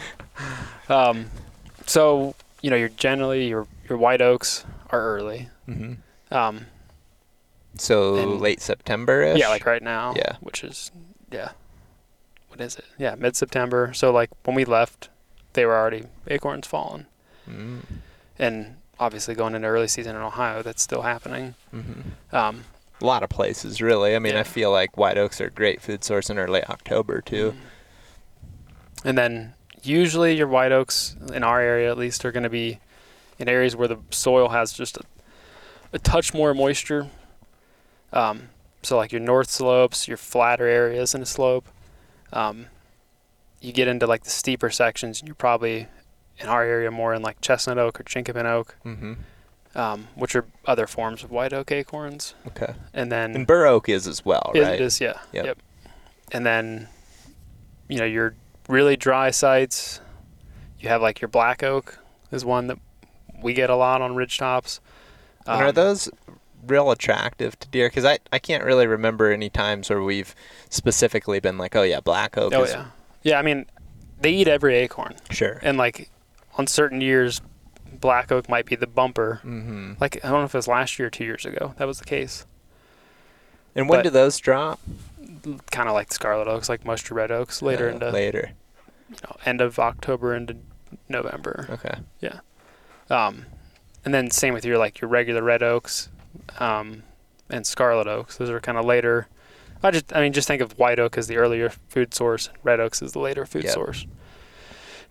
*laughs* um, so you know, you're generally your your white oaks are early.
hmm
Um,
So late September ish.
yeah, like right now.
Yeah.
Which is yeah. What is it? Yeah, mid September. So like when we left, they were already acorns falling,
Mm.
and obviously going into early season in Ohio, that's still happening.
hmm
Um,
A lot of places, really. I mean,
Yeah.
I feel like white oaks are a great food source in early October too.
And then usually your white oaks in our area at least are going to be in areas where the soil has just a, a touch more moisture. Um, so like your north slopes, your flatter areas in a slope. Um, you get into like the steeper sections, and you're probably in our area more in like chestnut oak or chinkapin oak,
Mm-hmm.
um, which are other forms of white oak acorns.
Okay.
And then
And bur oak is as well, right?
It is, yeah.
Yep.
And then, you know, your really dry sites, you have like your black oak is one that we get a lot on ridge tops.
and are
Um,
those real attractive to deer? Because I, I can't really remember any times where we've specifically been like, oh yeah, black oak.
Oh yeah, yeah. I mean, they eat every acorn,
Sure.
and like on certain years, black oak might be the bumper.
Mm-hmm.
Like I don't know if it was last year or two years ago that was the case.
And when
but-
do those drop?
Kind of like the scarlet oaks, like most red oaks, later
Uh,
into
later.
you know, end of October into November.
Okay. Yeah.
Um, and then same with your like your regular red oaks, um, and scarlet oaks. Those are kind of later. I just I mean just think of white oak as the earlier food source, red oaks as the later food
Yep.
source.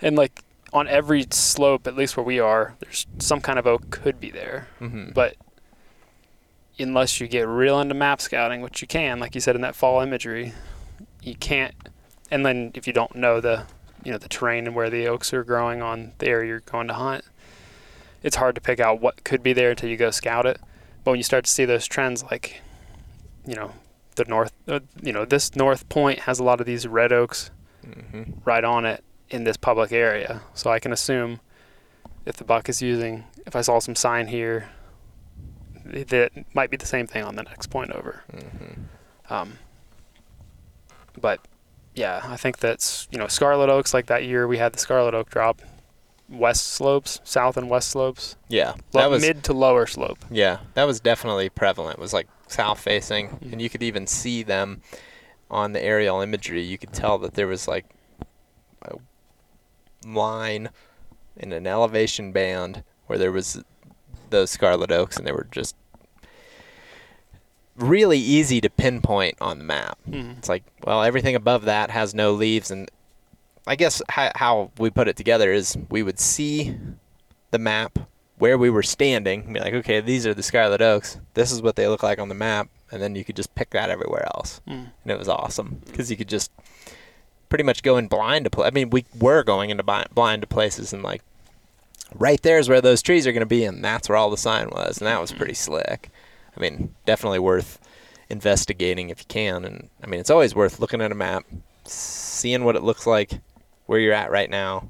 And like on every slope, at least where we are, there's some kind of oak could be there,
Mm-hmm.
but unless you get real into map scouting, which you can, like you said in that fall imagery, you can't. And then if you don't know the you know the terrain and where the oaks are growing on the area you're going to hunt, it's hard to pick out what could be there until you go scout it. But when you start to see those trends, like you know the north, uh, you know this north point has a lot of these red oaks
mm-hmm.
right on it in this public area, so I can assume if the buck is using, if I saw some sign here, that might be the same thing on the next point over.
hmm
Um, but yeah, I think that's you know Scarlet Oaks like that year we had the Scarlet Oak drop, west slopes, south and west slopes,
Yeah,
lo-
that was
mid to lower slope.
yeah, that was definitely prevalent. It was like south facing,
Mhm.
and you could even see them on the aerial imagery. You could tell that there was like a line in an elevation band where there was those scarlet oaks, and they were just really easy to pinpoint on the map.
Mhm.
It's like, well, everything above that has no leaves, and I guess how, how we put it together is we would see the map where we were standing, and be like, okay, these are the Scarlet Oaks. This is what they look like on the map, and then you could just pick that everywhere else,
Mm.
and it was awesome because you could just pretty much go in blind to. Pl- I mean, we were going into bi- blind to places, and like right there is where those trees are going to be, and that's where all the sign was, and that was pretty slick. I mean, definitely worth investigating if you can. And I mean, it's always worth looking at a map, seeing what it looks like where you're at right now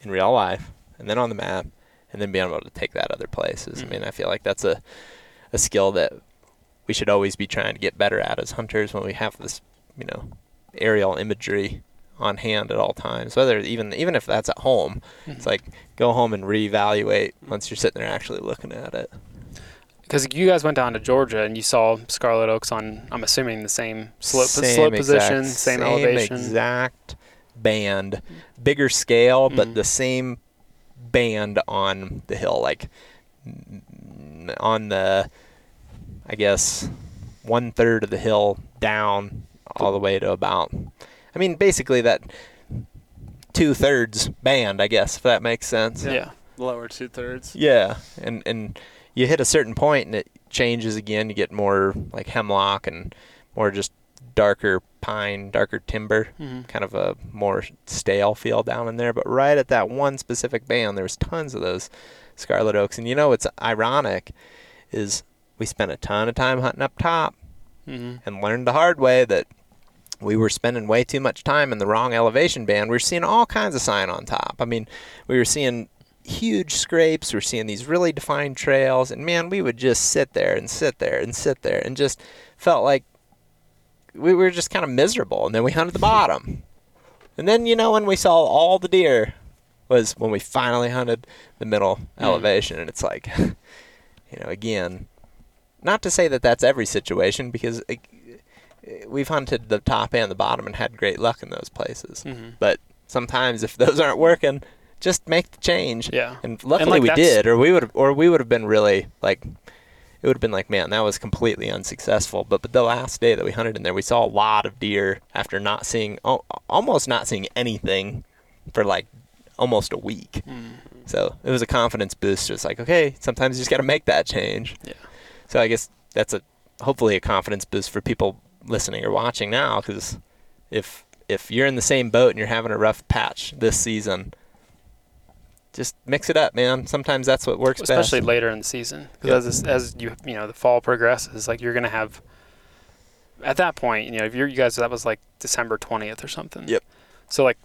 in real life, and then on the map, and then being able to take that other places. I
Mhm.
mean, I feel like that's a, a skill that we should always be trying to get better at as hunters when we have this, you know, aerial imagery on hand at all times. Whether even even if that's at home, it's like go home and reevaluate once you're sitting there actually looking at it.
Because you guys went down to Georgia and you saw Scarlet Oaks on, I'm assuming the same slope,
Same
slope
exact-
position, same, elevation.
exact band, bigger scale, but
Mhm.
the same band on the hill, like on the, I guess, one third of the hill down all the way to about. I mean, basically that two thirds band, I guess, if that makes sense.
Yeah.
Lower two thirds.
Yeah, and and you hit a certain point and it changes again. You get more like hemlock and more just darker pine, darker timber,
Mhm.
kind of a more stale feel down in there. But right at that one specific band, there was tons of those scarlet oaks. And you know what's ironic is we spent a ton of time hunting up top
Mhm.
and learned the hard way that we were spending way too much time in the wrong elevation band. We were seeing all kinds of sign on top. I mean, we were seeing huge scrapes. We are seeing these really defined trails, and man, we would just sit there and sit there and sit there and just felt like we were just kind of miserable. And then we hunted the bottom, and then you know when we saw all the deer was when we finally hunted the middle
Mm.
elevation, and it's like, *laughs* you know, again, not to say that that's every situation because. uh, we've hunted the top and the bottom and had great luck in those places.
Mhm.
But sometimes if *laughs* those aren't working, just make the change.
Yeah.
And luckily
like,
we did, or we would, or we would have been really like, it would have been like, man, that was completely unsuccessful. But but the last day that we hunted in there, we saw a lot of deer after not seeing, almost not seeing anything for like almost a week.
Mm.
So it was a confidence boost. It's like, okay, sometimes you just got to make that change.
Yeah.
So I guess that's a hopefully a confidence boost for people listening or watching now, because if if you're in the same boat and you're having a rough patch this season, just mix it up, man. Sometimes that's what works
especially
best.
Especially later in the season
Yep.
because as, as you you know the fall progresses like you're gonna have at that point you know if you're you guys that was like december 20th or something
Yep.
so like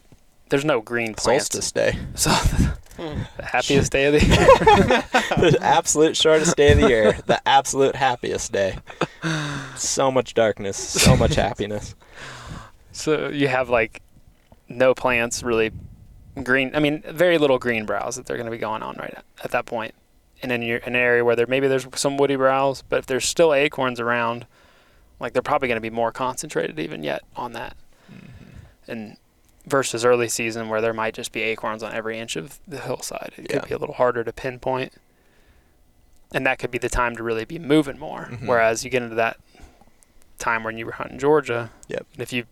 there's no green plants
Solstice day,
so *laughs* the happiest day of the year *laughs*
the absolute shortest day of the year, the absolute happiest day. So much darkness, so much happiness. *laughs*
so you have like no plants really green i mean very little green browse that they're going to be going on right at, at that point and then you're in an area where there maybe there's some woody browse but if there's still acorns around like they're probably going to be more concentrated even yet on that and versus early season where there might just be acorns on every inch of the hillside it
Yeah.
could be a little harder to pinpoint and that could be the time to really be moving more
Mhm.
whereas you get into that time when you were hunting georgia
Yep.
and if you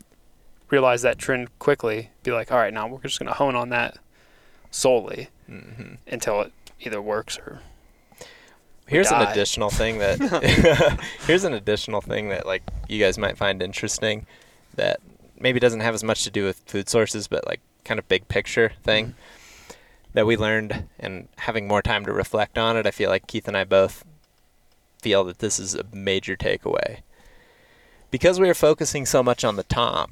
realize that trend quickly be like all right now we're just going to hone on that solely
hmm
until it either works or
Here's an additional thing that *laughs* *laughs* here's an additional thing that like you guys might find interesting that maybe doesn't have as much to do with food sources but like kind of big picture thing that we learned and having more time to reflect on it I feel like Keith and I both feel that this is a major takeaway. Because we are focusing so much on the top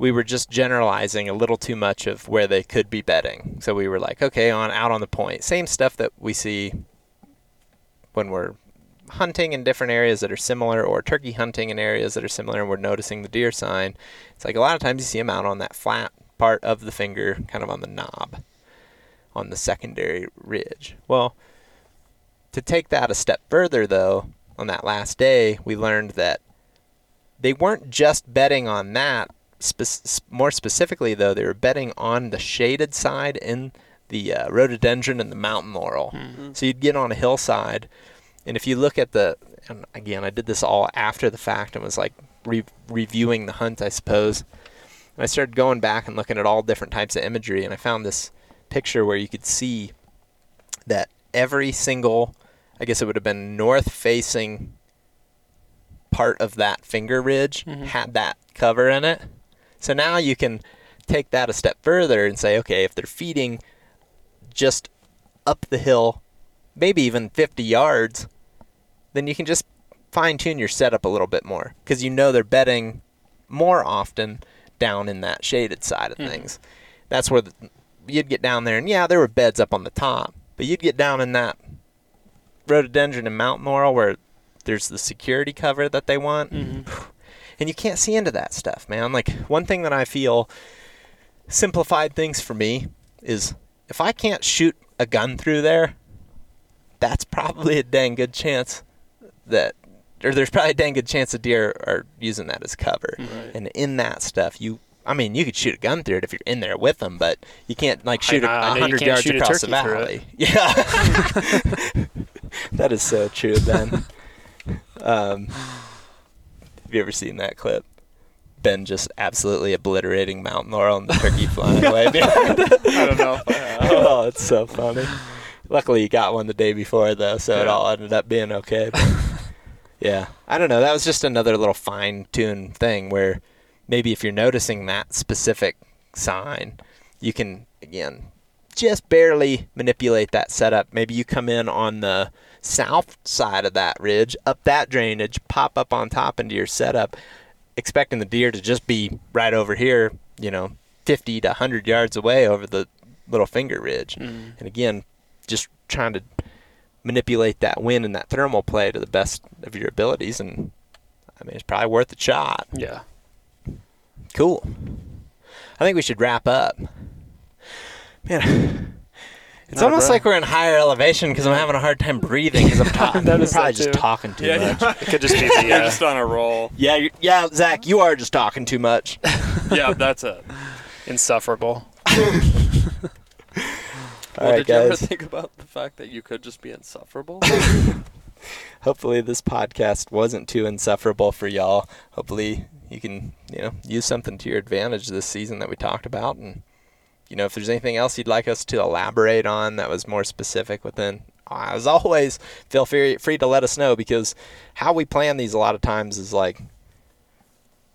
we were just generalizing a little too much of where they could be bedding. So we were like, okay, on out on the point, same stuff that we see when we're hunting in different areas that are similar, or turkey hunting in areas that are similar, and we're noticing the deer sign. It's like a lot of times you see them out on that flat part of the finger, kind of on the knob, on the secondary ridge. Well, to take that a step further, though, on that last day, we learned that they weren't just betting on that. Spe- more specifically, though, they were betting on the shaded side in the uh, rhododendron and the mountain laurel.
Mm-hmm.
So you'd get on a hillside, and if you look at the, and again, I did this all after the fact and was like re- reviewing the hunt, I suppose. And I started going back and looking at all different types of imagery, and I found this picture where you could see that every single, I guess it would have been north facing part of that finger ridge
Mhm.
had that cover in it. So now you can take that a step further and say, okay, if they're feeding just up the hill, maybe even 50 yards, then you can just fine tune your setup a little bit more because you know they're bedding more often down in that shaded side of
Mhm.
things. That's where the, you'd get down there, and yeah, there were beds up on the top, but you'd get down in that rhododendron and mountain laurel where there's the security cover that they want
Mhm.
And you can't see into that stuff, man. Like one thing that I feel simplified things for me is if I can't shoot a gun through there, that's probably a dang good chance that or there's probably a dang good chance the deer are using that as cover.
Mhm.
And in that stuff, you I mean, you could shoot a gun through it if you're in there with them, but you can't like shoot
I-
a hundred yards
a
across the
turkey through it.
valley. *laughs* Yeah, *laughs* that is so true, Ben. Um, *laughs* have you ever seen that clip? Ben just absolutely obliterating mountain laurel and the turkey flying away *laughs* behind it.
I don't know *laughs*
oh, it's so funny. Luckily, you got one the day before though, so it all ended up being okay. But *laughs* yeah, I don't know. That was just another little fine-tuned thing where maybe if you're noticing that specific sign, you can again just barely manipulate that setup. Maybe you come in on the south side of that ridge, up that drainage, pop up on top into your setup, expecting the deer to just be right over here, you know, 50 to 100 yards away over the little finger ridge.
Mhm.
And again, just trying to manipulate that wind and that thermal play to the best of your abilities. And I mean, it's probably worth a shot.
Yeah.
Cool. I think we should wrap up. Man, it's
Not
almost like we're in higher elevation because I'm having a hard time breathing because I'm, *laughs* ta- I'm
Noticed
probably
that
just
too.
talking too
Yeah,
much.
It could just be the. *laughs*
You're
Uh,
just on a roll.
Yeah, you yeah, Zach, you are just talking too much. *laughs*
Yeah, that's it.
insufferable.
All
well,
right,
did you ever
guys.
think about the fact that you could just be insufferable?
Hopefully, this podcast wasn't too insufferable for y'all. Hopefully, you can you know use something to your advantage this season that we talked about, and you know if there's anything else you'd like us to elaborate on that was more specific within. As always, feel free free to let us know because how we plan these a lot of times is like,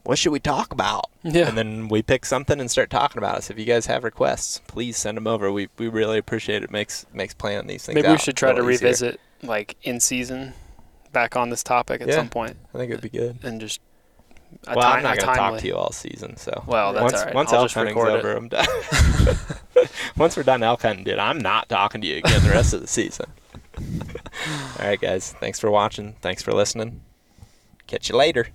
what should we talk about?
Yeah.
And then we pick something and start talking about it. So if you guys have requests, please send them over. We we really appreciate it. Makes makes planning these things.
Maybe we should try to
little easier.
revisit like in season, back on this topic at
Yeah.
some point,
I think it would be good.
and just.
Well,
ti-
I'm not going to talk to you all season, so.
Well, that's
once,
all right.
Once
I'll
elk hunting's
record it.
over, I'm done. *laughs* *laughs* once we're done elk hunting, dude, I'm not talking to you again the rest of the season. *laughs* all right, guys. Thanks for watching. Thanks for listening. Catch you later.